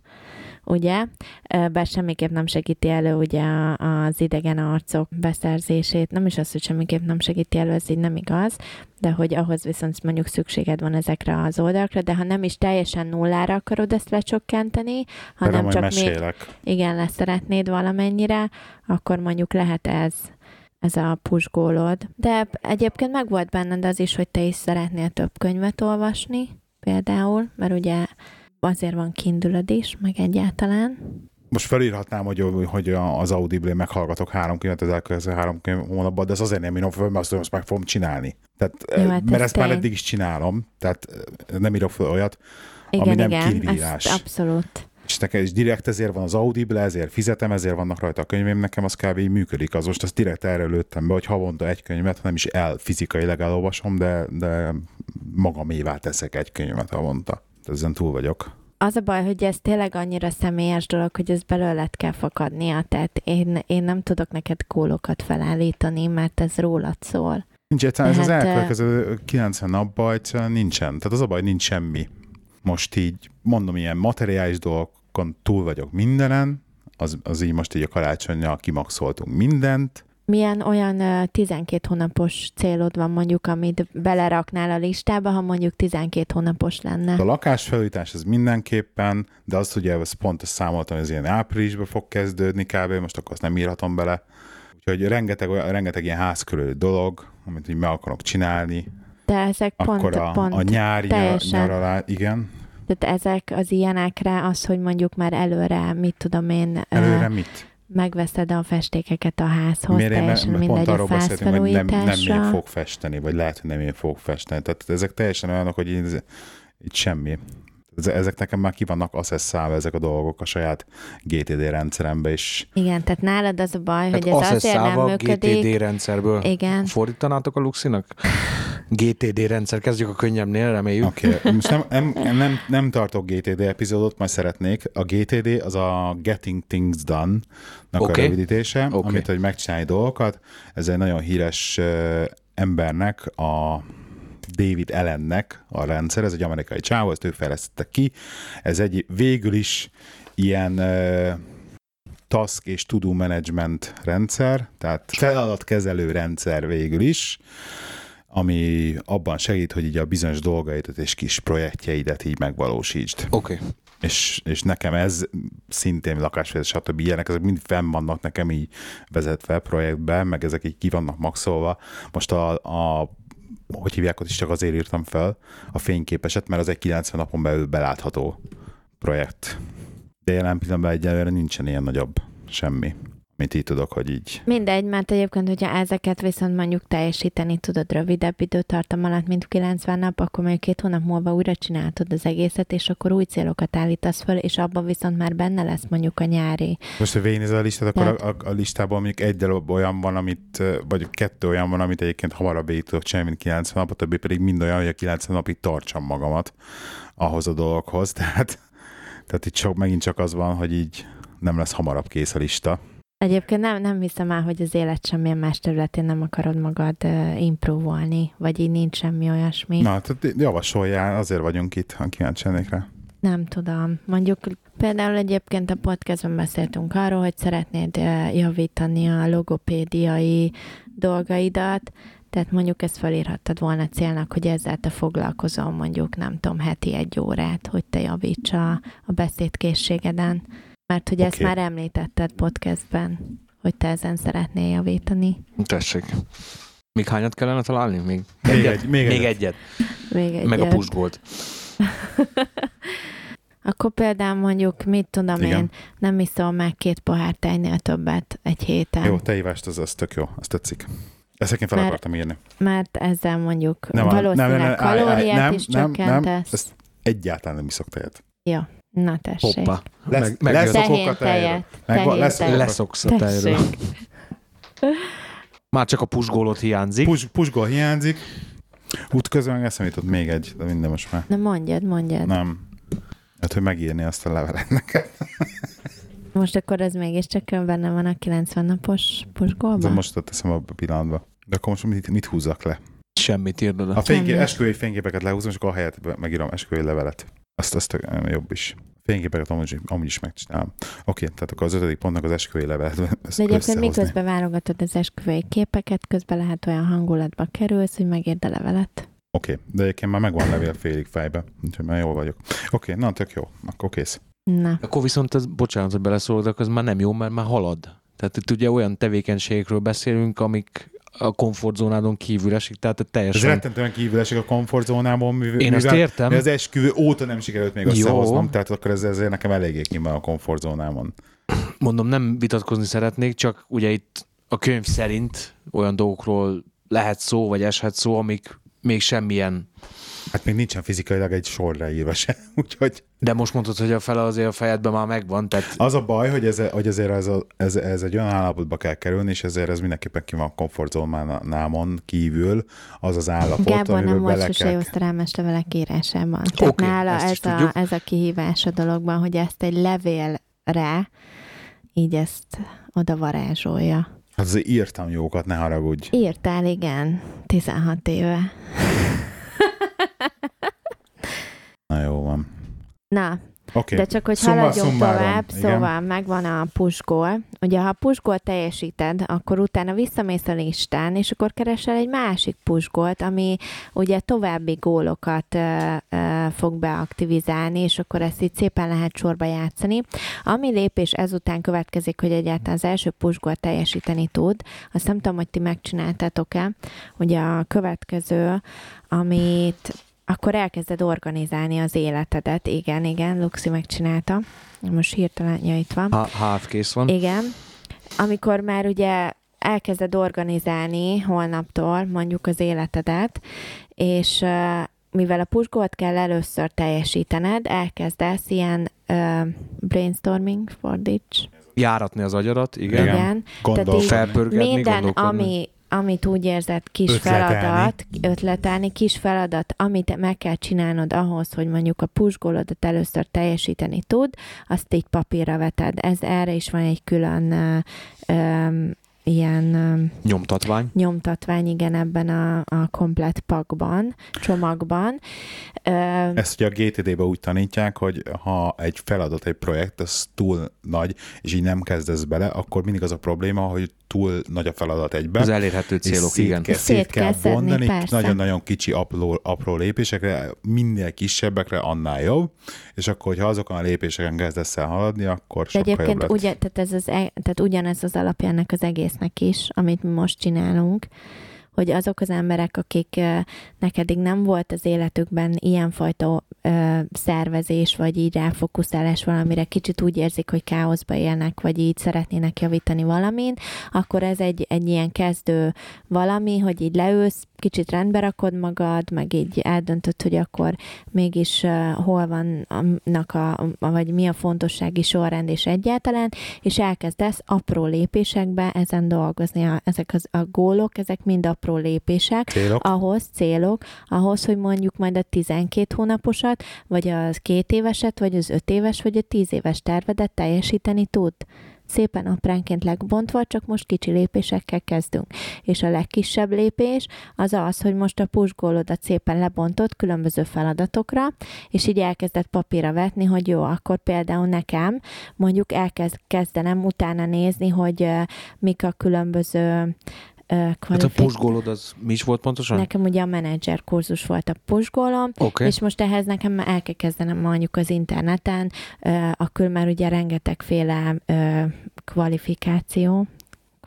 ugye? Bár semmiképp nem segíti elő ugye az idegen arcok beszerzését, nem is az, hogy semmiképp nem segíti elő, ez így nem igaz, de hogy ahhoz viszont mondjuk szükséged van ezekre az oldalakra, de ha nem is teljesen nullára akarod ezt lecsökkenteni, hanem csak mesélek. még igen, lesz szeretnéd valamennyire, akkor mondjuk lehet ez ez a pusgólod. De egyébként meg volt benned az is, hogy te is szeretnél több könyvet olvasni, például, mert ugye azért van kindülöd is, meg egyáltalán. Most felírhatnám, hogy, hogy az Audible meghallgatok három könyvet az elkövetkező három hónapban, de ez azért nem írom fel, mert azt, azt meg fogom csinálni. Tehát, Jó, hát mert ezt tény. már eddig is csinálom, tehát nem írok fel olyat, igen, ami nem igen, kivírás. abszolút. És nekem is direkt ezért van az Audible, ezért fizetem, ezért vannak rajta a könyvém, nekem az kb. így működik. Az most azt direkt erre lőttem be, hogy havonta egy könyvet, nem is el fizikailag elolvasom, de, de magamévá teszek egy könyvet havonta. Ezen túl vagyok. Az a baj, hogy ez tényleg annyira személyes dolog, hogy ez belőled kell fakadnia, tehát én, én nem tudok neked kólokat felállítani, mert ez rólad szól. Nincs egyszerűen, ez az elkövetkező 90 napban egyszerűen nincsen. Tehát az a baj, nincs semmi. Most így, mondom, ilyen materiális dolgokon túl vagyok mindenen, az, az így most így a karácsonyjal kimaxoltunk mindent, milyen olyan 12 hónapos célod van mondjuk, amit beleraknál a listába, ha mondjuk 12 hónapos lenne? A lakásfelújítás az mindenképpen, de azt ugye ezt pont számoltam, hogy ez ilyen áprilisban fog kezdődni kb. Most akkor azt nem írhatom bele. Úgyhogy rengeteg, rengeteg ilyen ház körül dolog, amit így meg akarok csinálni. De ezek pont, akkor a, pont a nyári nyaralás, igen. Tehát ezek az ilyenekre az, hogy mondjuk már előre, mit tudom én... Előre mit? Megveszed a festékeket a házhoz, Miért teljesen mindegy pont arról a hogy nem, nem én fog festeni, vagy lehet, hogy nem én fog festeni. Tehát ezek teljesen olyanok, hogy így, így semmi. Ezek nekem már ki vannak asszesszálva ezek a dolgok a saját GTD rendszerembe is. Igen, tehát nálad az a baj, tehát hogy ez azért nem működik. GTD rendszerből Igen. fordítanátok a Luxinak? GTD rendszer, kezdjük a könnyebbnél, reméljük. Oké, okay. most nem, nem, nem, nem tartok GTD epizódot, majd szeretnék. A GTD az a Getting Things Done-nak okay. a rövidítése, okay. amit, hogy megcsinálni dolgokat. Ez egy nagyon híres uh, embernek a David Ellennek a rendszer, ez egy amerikai csáv, ezt ők fejlesztettek ki. Ez egy végül is ilyen uh, task és to-do management rendszer, tehát feladatkezelő rendszer végül is, ami abban segít, hogy így a bizonyos dolgaidat és kis projektjeidet így megvalósítsd. Oké. Okay. És, és nekem ez szintén lakásvezetés, stb. ilyenek, ezek mind fenn vannak nekem így vezetve projektbe, meg ezek így ki vannak maxolva. Most a, a hogy hívják, ott is csak azért írtam fel a fényképeset, mert az egy 90 napon belül belátható projekt. De jelen pillanatban egyelőre nincsen ilyen nagyobb semmi mit így tudok, hogy így. Mindegy, mert egyébként, hogyha ezeket viszont mondjuk teljesíteni tudod rövidebb időtartam alatt, mint 90 nap, akkor mondjuk két hónap múlva újra csináltod az egészet, és akkor új célokat állítasz föl, és abban viszont már benne lesz mondjuk a nyári. Most, ha végignézel a listát, akkor Tehát... a, a, listában mondjuk egy darab olyan van, amit, vagy kettő olyan van, amit egyébként hamarabb végig tudok csinálni, mint 90 nap, a többi pedig mind olyan, hogy a 90 napig tartsam magamat ahhoz a dologhoz. Tehát, tehát itt csak, megint csak az van, hogy így nem lesz hamarabb kész a lista. Egyébként nem, nem hiszem el, hogy az élet semmilyen más területén nem akarod magad uh, improvolni, vagy így nincs semmi olyasmi. Na, tehát javasoljál, azért vagyunk itt, ha kíváncsi rá. Nem tudom. Mondjuk Például egyébként a podcastban beszéltünk arról, hogy szeretnéd javítani a logopédiai dolgaidat, tehát mondjuk ezt felírhattad volna célnak, hogy ezzel te foglalkozol mondjuk, nem tudom, heti egy órát, hogy te javíts a, a beszédkészségeden. Mert hogy okay. ezt már említetted podcastben, hogy te ezen szeretnél javítani. Tessék. Még hányat kellene találni? Még, még, egyet? Egy, még, még egyet. egyet. Még egyet. Meg a pusgolt. Akkor például mondjuk, mit tudom Igen. én, nem iszol meg két pohár tejnél többet egy héten. Jó, tejívást az, az tök jó, azt tetszik. Ezt én fel mert, akartam írni. Mert ezzel mondjuk nem, valószínűleg nem, nem, kalóriát nem, is nem, csökkentesz. Nem, ezt egyáltalán nem iszok tejet. Jó, na tessék. Hoppa. Lesz, meg, meg lesz tehén tejet. Meg, lesz, leszoksz a tejről. Már csak a pusgólot hiányzik. Pus, pusgól hiányzik. Útközben eszembe jutott még egy, de minden most már. Na mondjad, mondjad. Nem. Hát, hogy megírni azt a levelet neked. Most akkor ez mégiscsak benne van a 90 napos pusgolban? De most ott teszem a pillanatba. De akkor most mit, mit húzzak le? Semmit írd oda. A fénykép, esküvői fényképeket lehúzom, és akkor a helyet megírom esküvői levelet. Azt, azt jobb is. Fényképeket amúgy, amúgy is megcsinálom. Oké, tehát akkor az ötödik pontnak az esküvői levelet. De egyébként miközben válogatod az esküvői képeket, közben lehet olyan hangulatba kerülsz, hogy megírd a levelet. Oké, okay, de egyébként már megvan levél félig fejbe, úgyhogy már jól vagyok. Oké, okay, na tök jó, akkor kész. Na. Akkor viszont, az, bocsánat, hogy beleszólok, az már nem jó, mert már halad. Tehát itt ugye olyan tevékenységekről beszélünk, amik a komfortzónádon kívül esik, tehát teljesen... Ez rettentően kívül esik a komfortzónámon, mivel, Én ezt értem. Az esküvő óta nem sikerült még összehoznom, tehát akkor ez ezért nekem eléggé kívül a komfortzónámon. Mondom, nem vitatkozni szeretnék, csak ugye itt a könyv szerint olyan dolgokról lehet szó, vagy eshet szó, amik még semmilyen... Hát még nincsen fizikailag egy sorra írva se, úgyhogy... De most mondtad, hogy a fele azért a fejedben már megvan, tehát... Az a baj, hogy, ez, hogy ezért ez, a, ez, ez egy olyan állapotba kell kerülni, és ezért ez mindenképpen ki van a komfortzónámon kívül, az az állapot, Gábor nem volt sose kell... jó szerelmes levelek írásában. Tehát okay, nála ez a, ez a kihívás a dologban, hogy ezt egy levélre így ezt oda varázsolja. Hát azért írtam jókat, ne haragudj. Írtál, igen. 16 éve. Na jó van. Na, Okay. De csak, hogy Szumma, haladjunk szummáron, tovább, igen. szóval megvan a pusgól. Ugye, ha a pusgól teljesíted, akkor utána visszamész a listán, és akkor keresel egy másik pusgolt, ami ugye további gólokat ö, ö, fog beaktivizálni, és akkor ezt így szépen lehet sorba játszani. Ami lépés ezután következik, hogy egyáltalán az első pusgól teljesíteni tud, azt nem tudom, hogy ti megcsináltátok-e, ugye a következő, amit akkor elkezded organizálni az életedet. Igen, igen, Luxi megcsinálta. Most hirtelen, ja, itt van. Ha, half kész van. Igen. Amikor már ugye elkezded organizálni holnaptól mondjuk az életedet, és uh, mivel a pusgót kell először teljesítened, elkezdesz ilyen uh, brainstorming, fordíts. Járatni az agyadat, igen. Igen. Gondol, felpörgetni, minden, ami amit úgy érzed kis ötletelni. feladat, ötletelni, kis feladat, amit meg kell csinálnod ahhoz, hogy mondjuk a pusgolodat először teljesíteni tud, azt így papírra veted. Ez erre is van egy külön um, ilyen... Nyomtatvány. Nyomtatvány, igen, ebben a, a komplet pakban, csomagban. Ezt ugye a GTD-be úgy tanítják, hogy ha egy feladat, egy projekt, az túl nagy, és így nem kezdesz bele, akkor mindig az a probléma, hogy túl nagy a feladat egyben. Az elérhető célok, szét igen. Kell, szét, szét kell, kell vondani, nagyon-nagyon kicsi apró, apró lépésekre, minél kisebbekre, annál jobb, és akkor, hogyha azokon a lépéseken kezdesz el haladni, akkor De sokkal egyébként jobb ugye, tehát, ez az, e- tehát ugyanez az alapjának az egésznek is, amit mi most csinálunk, hogy azok az emberek, akiknek eddig nem volt az életükben ilyenfajta ö, szervezés, vagy így ráfokuszálás valamire, kicsit úgy érzik, hogy káoszba élnek, vagy így szeretnének javítani valamin, akkor ez egy, egy ilyen kezdő valami, hogy így leülsz, kicsit rendbe rakod magad, meg így eldöntöd, hogy akkor mégis uh, hol vannak a, a, vagy mi a fontossági sorrend és egyáltalán, és elkezdesz apró lépésekbe ezen dolgozni. A, ezek az, a gólok, ezek mind a apró lépések, célok. ahhoz célok, ahhoz, hogy mondjuk majd a 12 hónaposat, vagy az két éveset, vagy az öt éves, vagy a tíz éves tervedet teljesíteni tud szépen apránként legbontva, csak most kicsi lépésekkel kezdünk. És a legkisebb lépés az az, hogy most a pusgólodat szépen lebontott különböző feladatokra, és így elkezdett papírra vetni, hogy jó, akkor például nekem mondjuk elkezd kezdenem utána nézni, hogy mik a különböző kvalifikáció. Hát a pusgólod az mi is volt pontosan? Nekem ugye a menedzser kurzus volt a pusgólom, okay. és most ehhez nekem el kell kezdenem mondjuk az interneten, akkor már ugye rengetegféle kvalifikáció,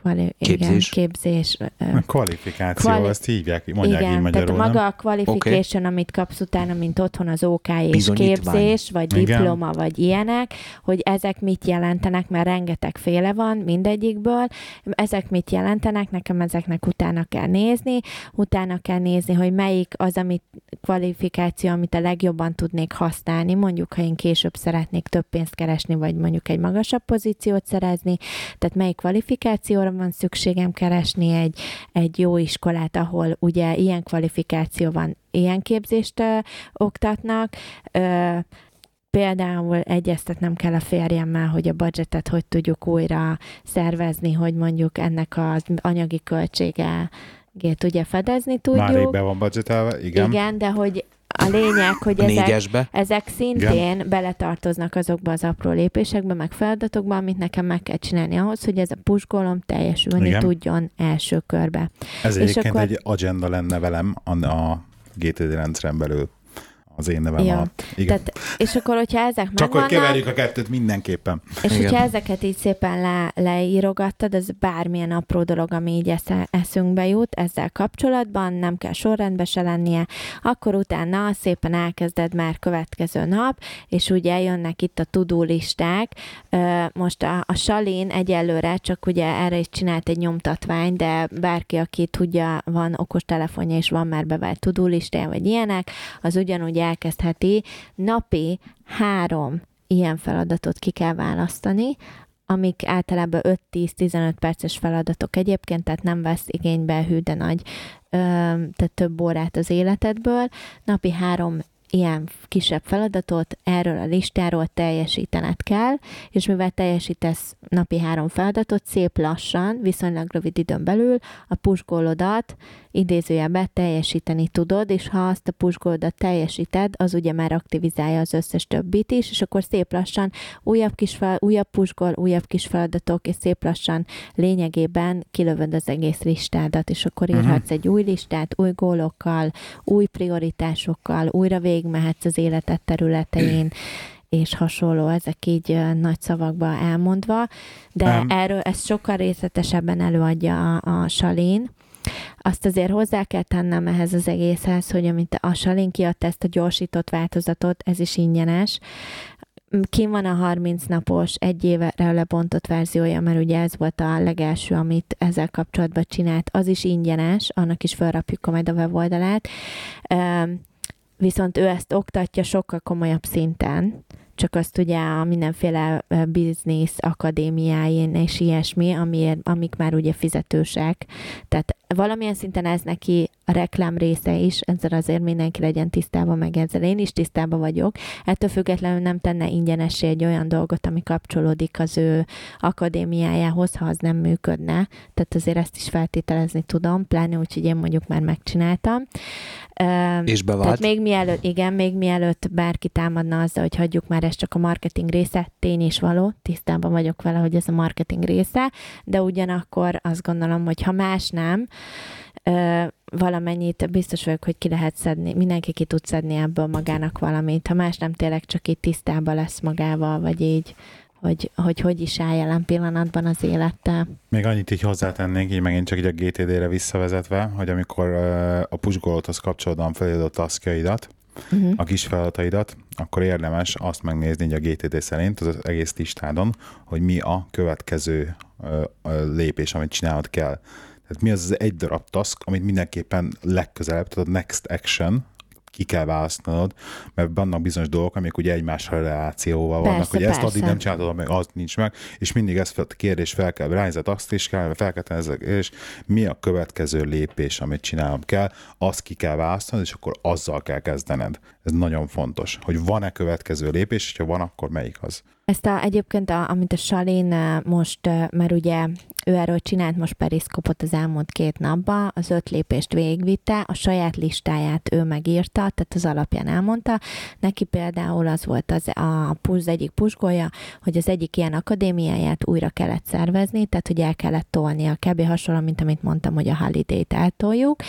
kvali- képzés. Igen, képzés. A kvalifikáció, kvali- azt hívják, mondják igen, így magyarul, tehát maga nem? a qualification, okay. amit kapsz utána, mint otthon az OK és képzés, vagy Igen. diploma, vagy ilyenek, hogy ezek mit jelentenek, mert rengeteg féle van mindegyikből, ezek mit jelentenek, nekem ezeknek utána kell nézni, utána kell nézni, hogy melyik az, amit kvalifikáció, amit a legjobban tudnék használni, mondjuk, ha én később szeretnék több pénzt keresni, vagy mondjuk egy magasabb pozíciót szerezni, tehát melyik kvalifikációra van szükségem keresni egy, egy jó iskolát, ahol ugye ilyen kvalifikáció van, ilyen képzést ö, oktatnak, ö, Például egyeztetnem kell a férjemmel, hogy a budgetet hogy tudjuk újra szervezni, hogy mondjuk ennek az anyagi költsége ugye fedezni tudjuk. Már be van budgetelve, igen. Igen, de hogy a lényeg, hogy ezek, Négyesbe. ezek szintén Igen. beletartoznak azokba az apró lépésekbe, meg feladatokba, amit nekem meg kell csinálni ahhoz, hogy ez a pusgolom teljesülni Igen. tudjon első körbe. Ez És egyébként akkor- egy agenda lenne velem a, a GTD rendszeren belül az én nevem Ja. alatt. Igen. Tehát, és akkor, hogyha ezek Csak hogy megvannak, keverjük a kettőt mindenképpen. és Igen. hogyha ezeket így szépen le, leírogattad, az bármilyen apró dolog, ami így esze, eszünkbe jut ezzel kapcsolatban, nem kell sorrendbe se lennie, akkor utána szépen elkezded már következő nap, és ugye jönnek itt a tudó listák. Most a, a Salin egyelőre csak ugye erre is csinált egy nyomtatvány, de bárki, aki tudja, van okos telefonja és van már bevált tudó listája, vagy ilyenek, az ugyanúgy elkezdheti napi három ilyen feladatot ki kell választani, amik általában 5-10-15 perces feladatok egyébként, tehát nem vesz igénybe hű, de nagy, ö, tehát több órát az életedből. Napi három ilyen kisebb feladatot erről a listáról teljesítened kell, és mivel teljesítesz napi három feladatot, szép lassan, viszonylag rövid időn belül a pusgólodat idézőjelben teljesíteni tudod, és ha azt a pusgólodat teljesíted, az ugye már aktivizálja az összes többit is, és akkor szép lassan újabb kis fel, újabb pusgol, újabb kis feladatok, és szép lassan lényegében kilövöd az egész listádat, és akkor Mhm. írhatsz egy új listát, új gólokkal, új prioritásokkal, újra végigmehetsz az életed területein, és hasonló, ezek így nagy szavakba elmondva, de Em. erről ezt sokkal részletesebben előadja a, a Salin. Azt azért hozzá kell tennem ehhez az egészhez, hogy amit a Salin kiadta ezt a gyorsított változatot, ez is ingyenes. Kim van a 30 napos, egy évre lebontott verziója, mert ugye ez volt a legelső, amit ezzel kapcsolatban csinált, az is ingyenes, annak is felrapjuk majd a weboldalát. Viszont ő ezt oktatja sokkal komolyabb szinten, csak azt ugye a mindenféle biznisz akadémiáin és ilyesmi, amiért, amik már ugye fizetősek. Tehát valamilyen szinten ez neki a reklám része is, ezzel azért mindenki legyen tisztában, meg ezzel én is tisztában vagyok. Ettől függetlenül nem tenne ingyenessé egy olyan dolgot, ami kapcsolódik az ő akadémiájához, ha az nem működne. Tehát azért ezt is feltételezni tudom, pláne úgy, hogy én mondjuk már megcsináltam. És bevált. tehát még mielőtt, igen, még mielőtt bárki támadna azzal, hogy hagyjuk már ezt csak a marketing része, tény is való, tisztában vagyok vele, hogy ez a marketing része, de ugyanakkor azt gondolom, hogy ha más nem, valamennyit biztos vagyok, hogy ki lehet szedni, mindenki ki tud szedni ebből magának valamit, ha más nem tényleg csak így tisztában lesz magával, vagy így, hogy hogy, hogy is áll jelen pillanatban az élettel. Még annyit így hozzátennénk, így megint csak így a GTD-re visszavezetve, hogy amikor a pushgolothoz kapcsolódóan felírod a taskjaidat, Uh-huh. a kis feladataidat, akkor érdemes azt megnézni így a GTD szerint az egész listádon, hogy mi a következő lépés, amit csinálnod kell. Tehát mi az az egy darab task, amit mindenképpen legközelebb, tehát a next action ki kell választanod, mert vannak bizonyos dolgok, amik ugye egymásra relációval vannak, persze, hogy ezt persze. addig nem csinálod, meg az nincs meg, és mindig ezt a kérdés fel kell rájzett, azt is kell, fel kell ezek, és mi a következő lépés, amit csinálnom kell, azt ki kell választanod, és akkor azzal kell kezdened. Ez nagyon fontos, hogy van-e következő lépés, és ha van, akkor melyik az. Ezt a, egyébként, a, amit a Salin most, mert ugye ő erről csinált most periszkopot az elmúlt két napban, az öt lépést végigvitte, a saját listáját ő megírta, tehát az alapján elmondta. Neki például az volt az a pusz egyik pusgolja, hogy az egyik ilyen akadémiáját újra kellett szervezni, tehát hogy el kellett tolni a kb. hasonló, mint amit mondtam, hogy a holiday-t eltoljuk,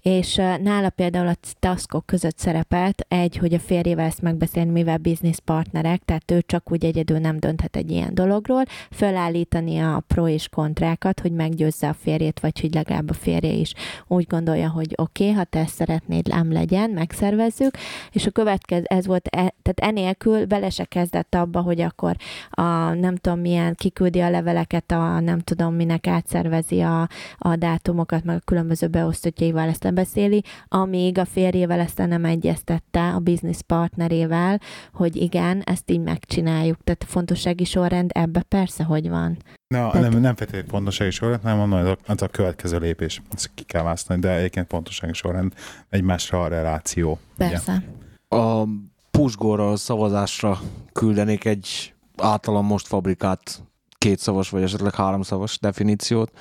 és nála például a taskok között szerepelt egy, hogy a férjével ezt megbeszélni, mivel business partnerek, tehát ő csak úgy egyedül nem dönthet egy ilyen dologról, felállítani a pro és kontrákat, hogy meggyőzze a férjét, vagy hogy legalább a férje is úgy gondolja, hogy oké, okay, ha te ezt szeretnéd, ám legyen, megszervezzük, és a következő, ez volt, e, tehát enélkül bele se kezdett abba, hogy akkor a nem tudom milyen, kiküldi a leveleket, a nem tudom minek átszervezi a, a dátumokat, meg a különböző beosztottjaival ezt lebeszéli, amíg a férjével ezt nem egyeztette, a business partnerével, hogy igen, ezt így megcsináljuk. Tehát a fontossági sorrend ebbe persze, hogy van. Na, Tehát... nem, nem feltétlenül pontossági sorrend, nem mondom, az a, az a következő lépés. Ezt ki kell választani, de egyébként pontossági sorrend egymásra a reláció. Persze. Ugye? A pusgóra szavazásra küldenék egy általam most fabrikált kétszavas, vagy esetleg háromszavas definíciót.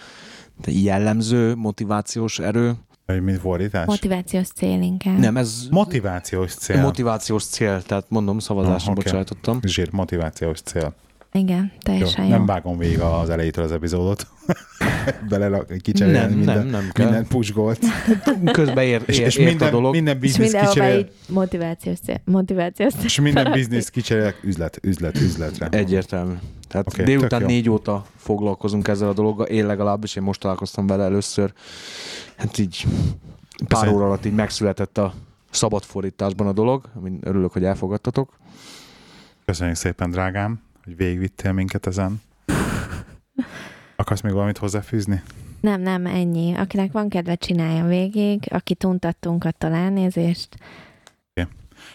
De jellemző, motivációs erő. Vagy mint fordítás? Motivációs cél inkább. Nem, ez... Motivációs cél. Motivációs cél, tehát mondom, szavazásra oh, okay. bocsájtottam. Zsír, motivációs cél. Igen, teljesen jó. jó. Nem vágom végig az elejétől az epizódot. Bele kicserélni nem, minden, nem, nem kell. minden pushgolt. Közben ér, ér, és, és minden, a dolog. Minden biznisz kicserél. motivációs cél. Motivációs cél. És minden biznisz kicserél üzlet, üzlet, üzletre. Egyértelmű. Tehát okay, délután négy óta foglalkozunk ezzel a dologgal, én legalábbis, én most találkoztam vele először. Hát így pár óra alatt így megszületett a szabad fordításban a dolog, amin örülök, hogy elfogadtatok. Köszönjük szépen, drágám hogy végigvittél minket ezen. Akarsz még valamit hozzáfűzni? Nem, nem, ennyi. Akinek van kedve, csinálja végig. Aki tuntattunk, attól elnézést. Okay.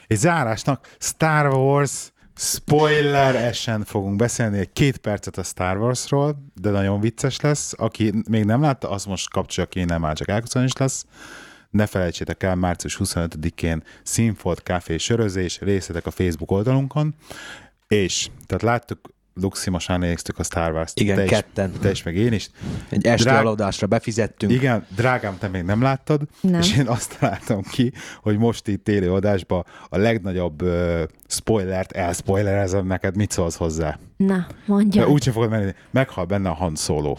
És zárásnak Star Wars spoiler esen fogunk beszélni egy két percet a Star Warsról, de nagyon vicces lesz. Aki még nem látta, az most kapcsolja ki, nem már csak elköszönés lesz. Ne felejtsétek el, március 25-én Színfolt Café sörözés, részletek a Facebook oldalunkon. És, tehát láttuk, Luxi, most néztük a Star Wars-t. Igen, te ketten. Is, te is, meg én is. Egy esti Drág... aludásra befizettünk. Igen, drágám, te még nem láttad, nem. és én azt találtam ki, hogy most itt téli adásban a legnagyobb uh, spoilert elspoilerezem neked, mit szólsz hozzá? Na, mondja. Úgy sem fogod menni, meghal benne a Han Solo.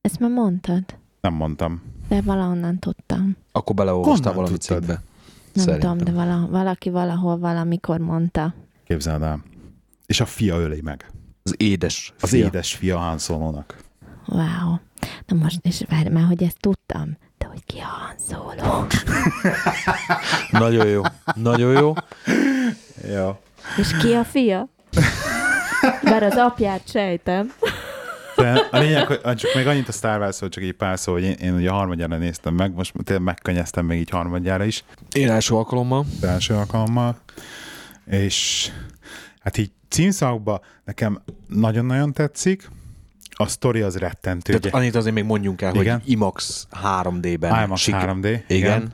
Ezt már mondtad? Nem mondtam. De valahonnan tudtam. Akkor beleolvastál valami cikkbe. Nem Szerintem. tudom, de vala, valaki valahol valamikor mondta. Képzeld el. És a fia öli meg. Az édes Az fia. édes fia Han Solo-nak. Wow. Na most is várj már, hogy ezt tudtam. De hogy ki a Han Solo? Nagyon jó. Nagyon jó. Jó. És ki a fia? Bár az apját sejtem. De a lényeg, hogy csak még annyit a Star Wars, csak egy pár szó, hogy én, én ugye harmadjára néztem meg, most tényleg megkönnyeztem még így harmadjára is. Én első alkalommal. Első alkalommal. És hát így címszakban nekem nagyon-nagyon tetszik, a sztori az rettentő. Tehát annyit azért még mondjunk el, igen? hogy IMAX 3D-ben. IMAX Sik- 3D, igen. igen.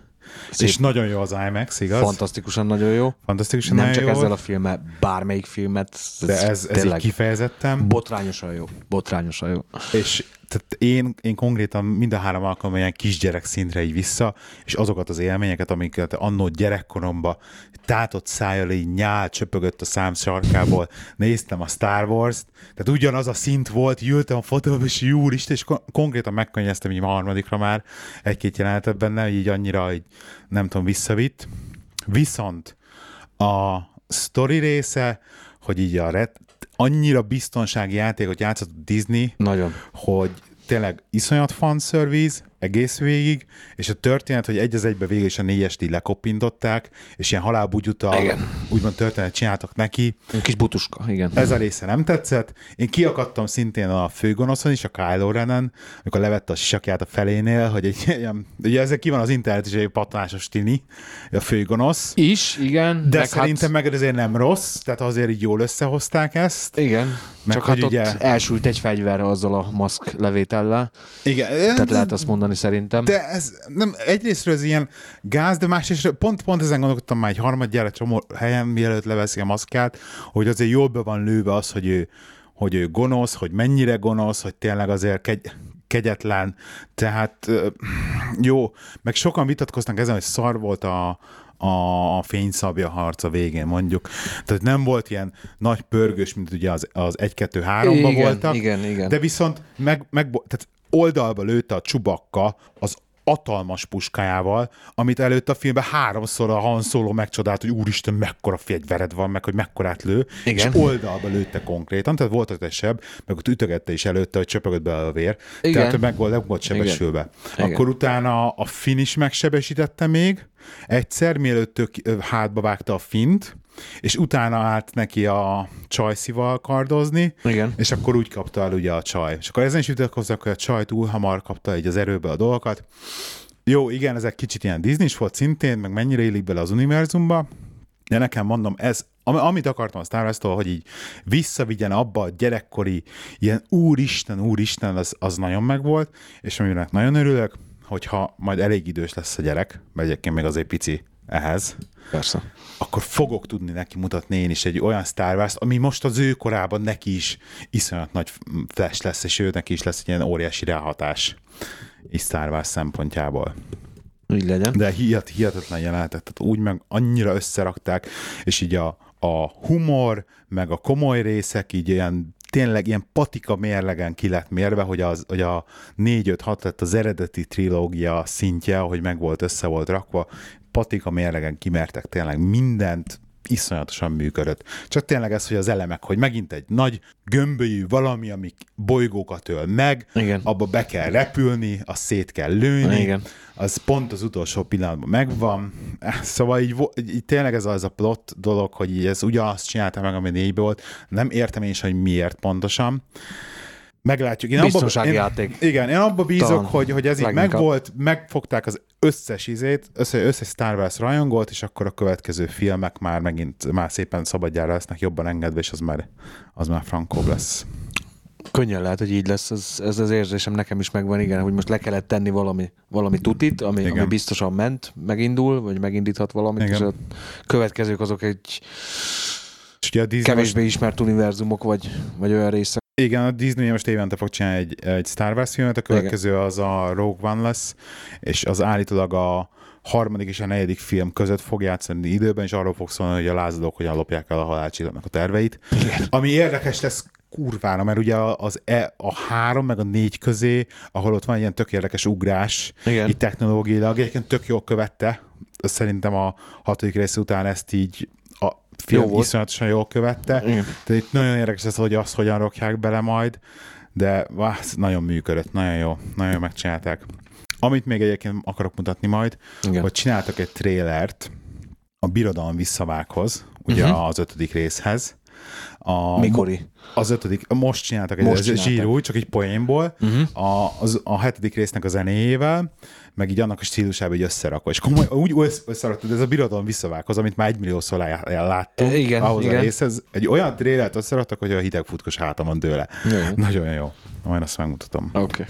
Szép. És nagyon jó az IMAX, igaz? Fantasztikusan nagyon jó. Fantasztikusan Nem nagyon csak jó. ezzel a filmmel, bármelyik filmet. Ez De ez, ez így kifejezetten. Botrányosan jó. Botrányosan jó. És tehát én, én konkrétan mind a három alkalommal ilyen kisgyerek szintre így vissza, és azokat az élményeket, amiket annó gyerekkoromban tátott szájjal így nyál, csöpögött a szám sarkából, néztem a Star Wars-t, tehát ugyanaz a szint volt, ültem a fotóba, és úristen, és konkrétan megkönnyeztem így a harmadikra már egy-két jelenetet benne, így annyira, így, nem tudom, visszavitt. Viszont a sztori része, hogy így a ret, annyira biztonsági játékot játszott Disney, Nagyon. hogy tényleg iszonyat fanszerviz, egész végig, és a történet, hogy egy az egybe végül is a négyest így lekoppintották, és ilyen halálbugyuta, úgymond történet csináltak neki. Egy kis butuska, igen. Ez a része nem tetszett. Én kiakadtam szintén a főgonoszon is, a Kylo Renen, amikor levette a sisakját a felénél, hogy egy ilyen, ugye ezek ki van az internet is egy pattanásos tini, a főgonosz. Is, igen. De meg szerintem hát... meg azért nem rossz, tehát azért így jól összehozták ezt. Igen. Meg Csak hát ugye... elsült egy fegyver azzal a maszk levétellel. Igen. Tehát lehet azt mondani szerintem. De ez nem, egyrésztről ez ilyen gáz, de másrészt pont, pont ezen gondolkodtam már egy harmadjára csomó helyen, mielőtt leveszi a maszkát, hogy azért jól be van lőve az, hogy ő, hogy ő gonosz, hogy mennyire gonosz, hogy tényleg azért kegy, kegyetlen, tehát jó, meg sokan vitatkoznak ezen, hogy szar volt a, a fényszabja harca végén mondjuk. Tehát nem volt ilyen nagy pörgős, mint ugye az, az 1-2-3-ban voltak. Igen, igen. De viszont meg, meg tehát oldalba lőtte a csubakka az atalmas puskájával, amit előtt a filmben háromszor a Han Solo megcsodált, hogy úristen, mekkora fegyvered van, meg hogy mekkorát lő, Igen. és oldalba lőtte konkrétan, tehát volt seb, meg ott ütögette is előtte, hogy csöpögött be a vér, Igen. tehát meg volt, volt sebesülve. Igen. Akkor utána a fin is megsebesítette még, egyszer, mielőtt ő hátba vágta a fint, és utána állt neki a csajszival kardozni, Igen. és akkor úgy kapta el ugye a csaj. És akkor ezen is vitatkoznak, hogy a csaj túl hamar kapta egy az erőbe a dolgokat. Jó, igen, ezek kicsit ilyen disney volt szintén, meg mennyire illik bele az univerzumba, de nekem mondom, ez, amit akartam a Star Wars-tól, hogy így visszavigyen abba a gyerekkori, ilyen úristen, úristen, az, az nagyon megvolt, és aminek nagyon örülök, hogyha majd elég idős lesz a gyerek, mert egyébként még azért pici ehhez, Persze. akkor fogok tudni neki mutatni én is egy olyan Star Wars, ami most az ő korában neki is iszonyat nagy flash lesz, és ő neki is lesz egy ilyen óriási ráhatás is Star Wars szempontjából. Úgy legyen. De hihet, hihetetlen jelenetet, tehát úgy meg annyira összerakták, és így a, a humor, meg a komoly részek így ilyen tényleg ilyen patika mérlegen ki lett mérve, hogy, az, hogy a 4-5-6 lett az eredeti trilógia szintje, hogy meg volt, össze volt rakva, patika mérlegen kimertek tényleg mindent, iszonyatosan működött. Csak tényleg ez, hogy az elemek, hogy megint egy nagy gömbölyű valami, ami bolygókat öl meg, Igen. abba be kell repülni, azt szét kell lőni, Igen. az pont az utolsó pillanatban megvan. Szóval így, így tényleg ez az a plot dolog, hogy így ez ugyanazt csinálta meg, ami négy volt. Nem értem én is, hogy miért pontosan. Meglátjuk. Én Biztonsági abba, játék. Én, igen, én abba bízok, Talán. hogy, hogy ez így megvolt, megfogták az összes izét, összes, összes Star Wars rajongót, és akkor a következő filmek már megint már szépen szabadjára lesznek jobban engedve, és az már, az már frankóbb lesz. Könnyen lehet, hogy így lesz, ez, ez az érzésem nekem is megvan, igen, hogy most le kellett tenni valami, valami tutit, ami, ami biztosan ment, megindul, vagy megindíthat valamit, igen. és a következők azok egy és a kevésbé most... ismert univerzumok, vagy, vagy olyan részek. Igen, a Disney most évente fog csinálni egy, egy Star Wars filmet, a következő Igen. az a Rogue One lesz, és az állítólag a harmadik és a negyedik film között fog játszani időben, és arról fog szólni, hogy a lázadók hogyan lopják el a halálcsillagnak a terveit. Igen. Ami érdekes lesz kurvára, mert ugye az e, a három meg a négy közé, ahol ott van ilyen tök érdekes ugrás, Igen. így technológiailag, egyébként tök jól követte, szerintem a hatodik rész után ezt így film jó iszonyatosan jól követte. Igen. Tehát itt nagyon érdekes ez, hogy azt hogyan rakják bele majd, de vász, nagyon működött, nagyon jó, nagyon jó megcsinálták. Amit még egyébként akarok mutatni majd, Igen. hogy csináltak egy trélert a Birodalom visszavághoz, ugye uh-huh. az ötödik részhez. A, Mikori? Az ötödik, most csináltak egy most zsírúj, csak egy poénból, uh-huh. a, az, a hetedik résznek a zenéjével, meg így annak a stílusában így összerakva. És komoly, úgy összeraktad, ez a birodalom visszavághoz, amit már egymilliószor láttunk igen, ahhoz igen. a részhez. Egy olyan trélert összeraktak, hogy a hideg futkos hátamon tőle. Jó. Nagyon jó. Majd azt megmutatom. Oké. Okay.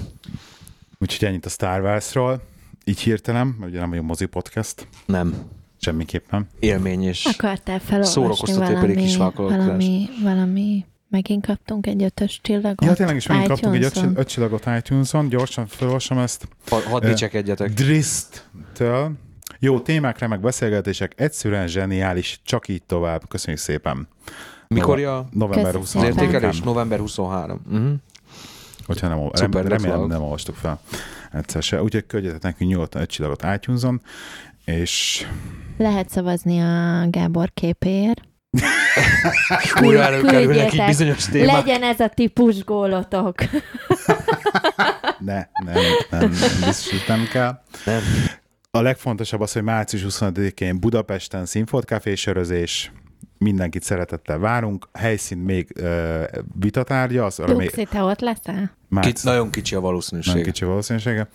Úgyhogy ennyit a Star Wars-ról. Így hirtelen, mert ugye nem vagyunk mozi podcast. Nem. Semmiképpen. Élmény és Akartál felolvasni valami, kis valami, valami Megint kaptunk egy ötös csillagot. Ja, tényleg is megint kaptunk egy öt, öt csillagot iTunes-on. Gyorsan felolvasom ezt. Ha, hadd dicsekedjetek. Drist-től. Jó témák, remek beszélgetések, egyszerűen zseniális, csak így tovább. Köszönjük szépen. Mikorja? November 23. Az értékelés november 23. Uh-huh. Hogyha nem, Szuper, remélem, nem olvastuk fel egyszer se. Úgyhogy küldjetek nekünk nyugodtan egy csillagot iTunes-on, és... Lehet szavazni a Gábor képéért. Újra előkerülnek így bizonyos témák. Legyen ez a típus gólotok. ne, nem, nem, biztos, nem kell. Nem. A legfontosabb az, hogy március 25-én Budapesten Színfolt sörözés, mindenkit szeretettel várunk. A helyszín még uh, vitatárgya. Az arra még... te ott leszel? Kit, nagyon kicsi a valószínűség. Nagyon kicsi a valószínűsége.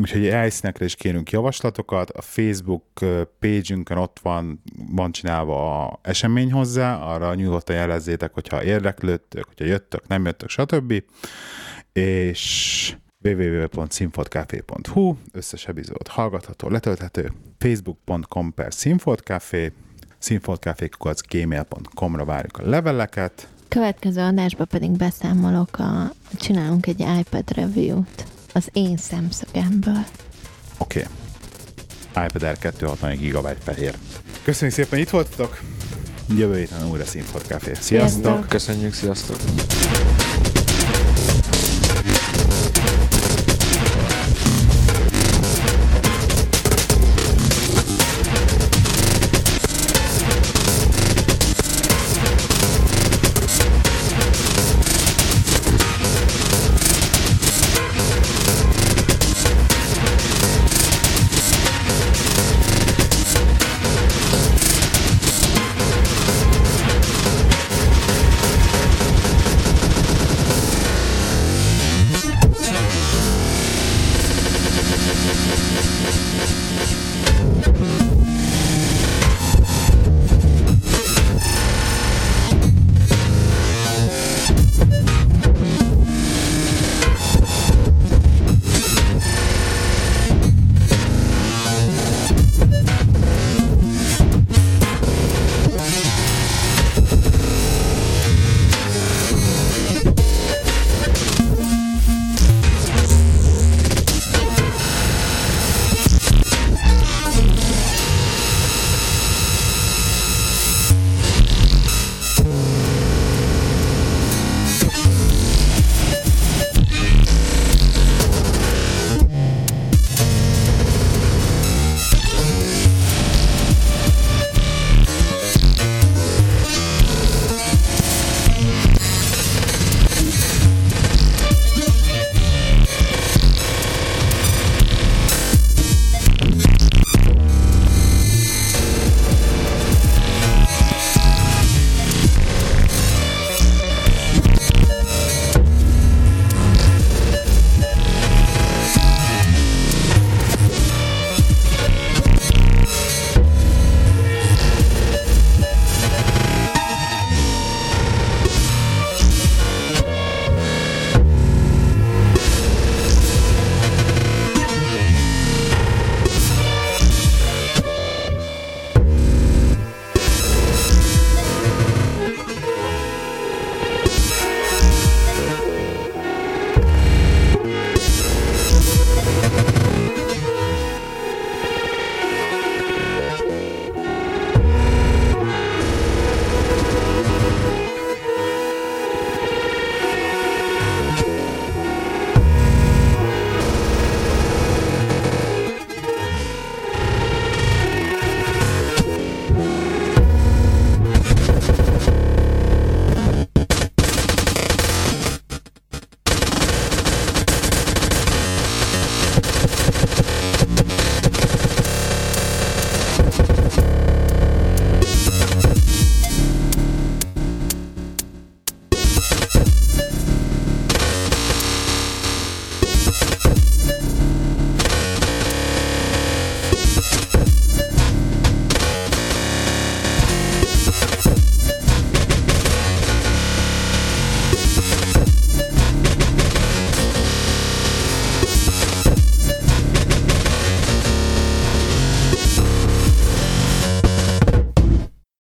Úgyhogy helyszínekre is kérünk javaslatokat. A Facebook page-ünkön ott van, van csinálva a esemény hozzá, arra nyugodtan jelezzétek, hogyha érdeklődtök, hogyha jöttök, nem jöttök, stb. És www.színfoldcafé.hu, összes epizód hallgatható, letölthető, facebook.com per színfoldcafé, színfoldcafé.gmail.com-ra várjuk a leveleket. Következő adásban pedig beszámolok, a, csinálunk egy iPad review-t az én szemszögemből. Oké. Okay. iPad Air 264 GB fehér. Köszönjük szépen, itt voltatok! Jövő héten újra Színfolt Café. Sziasztok! Köszönjük, sziasztok!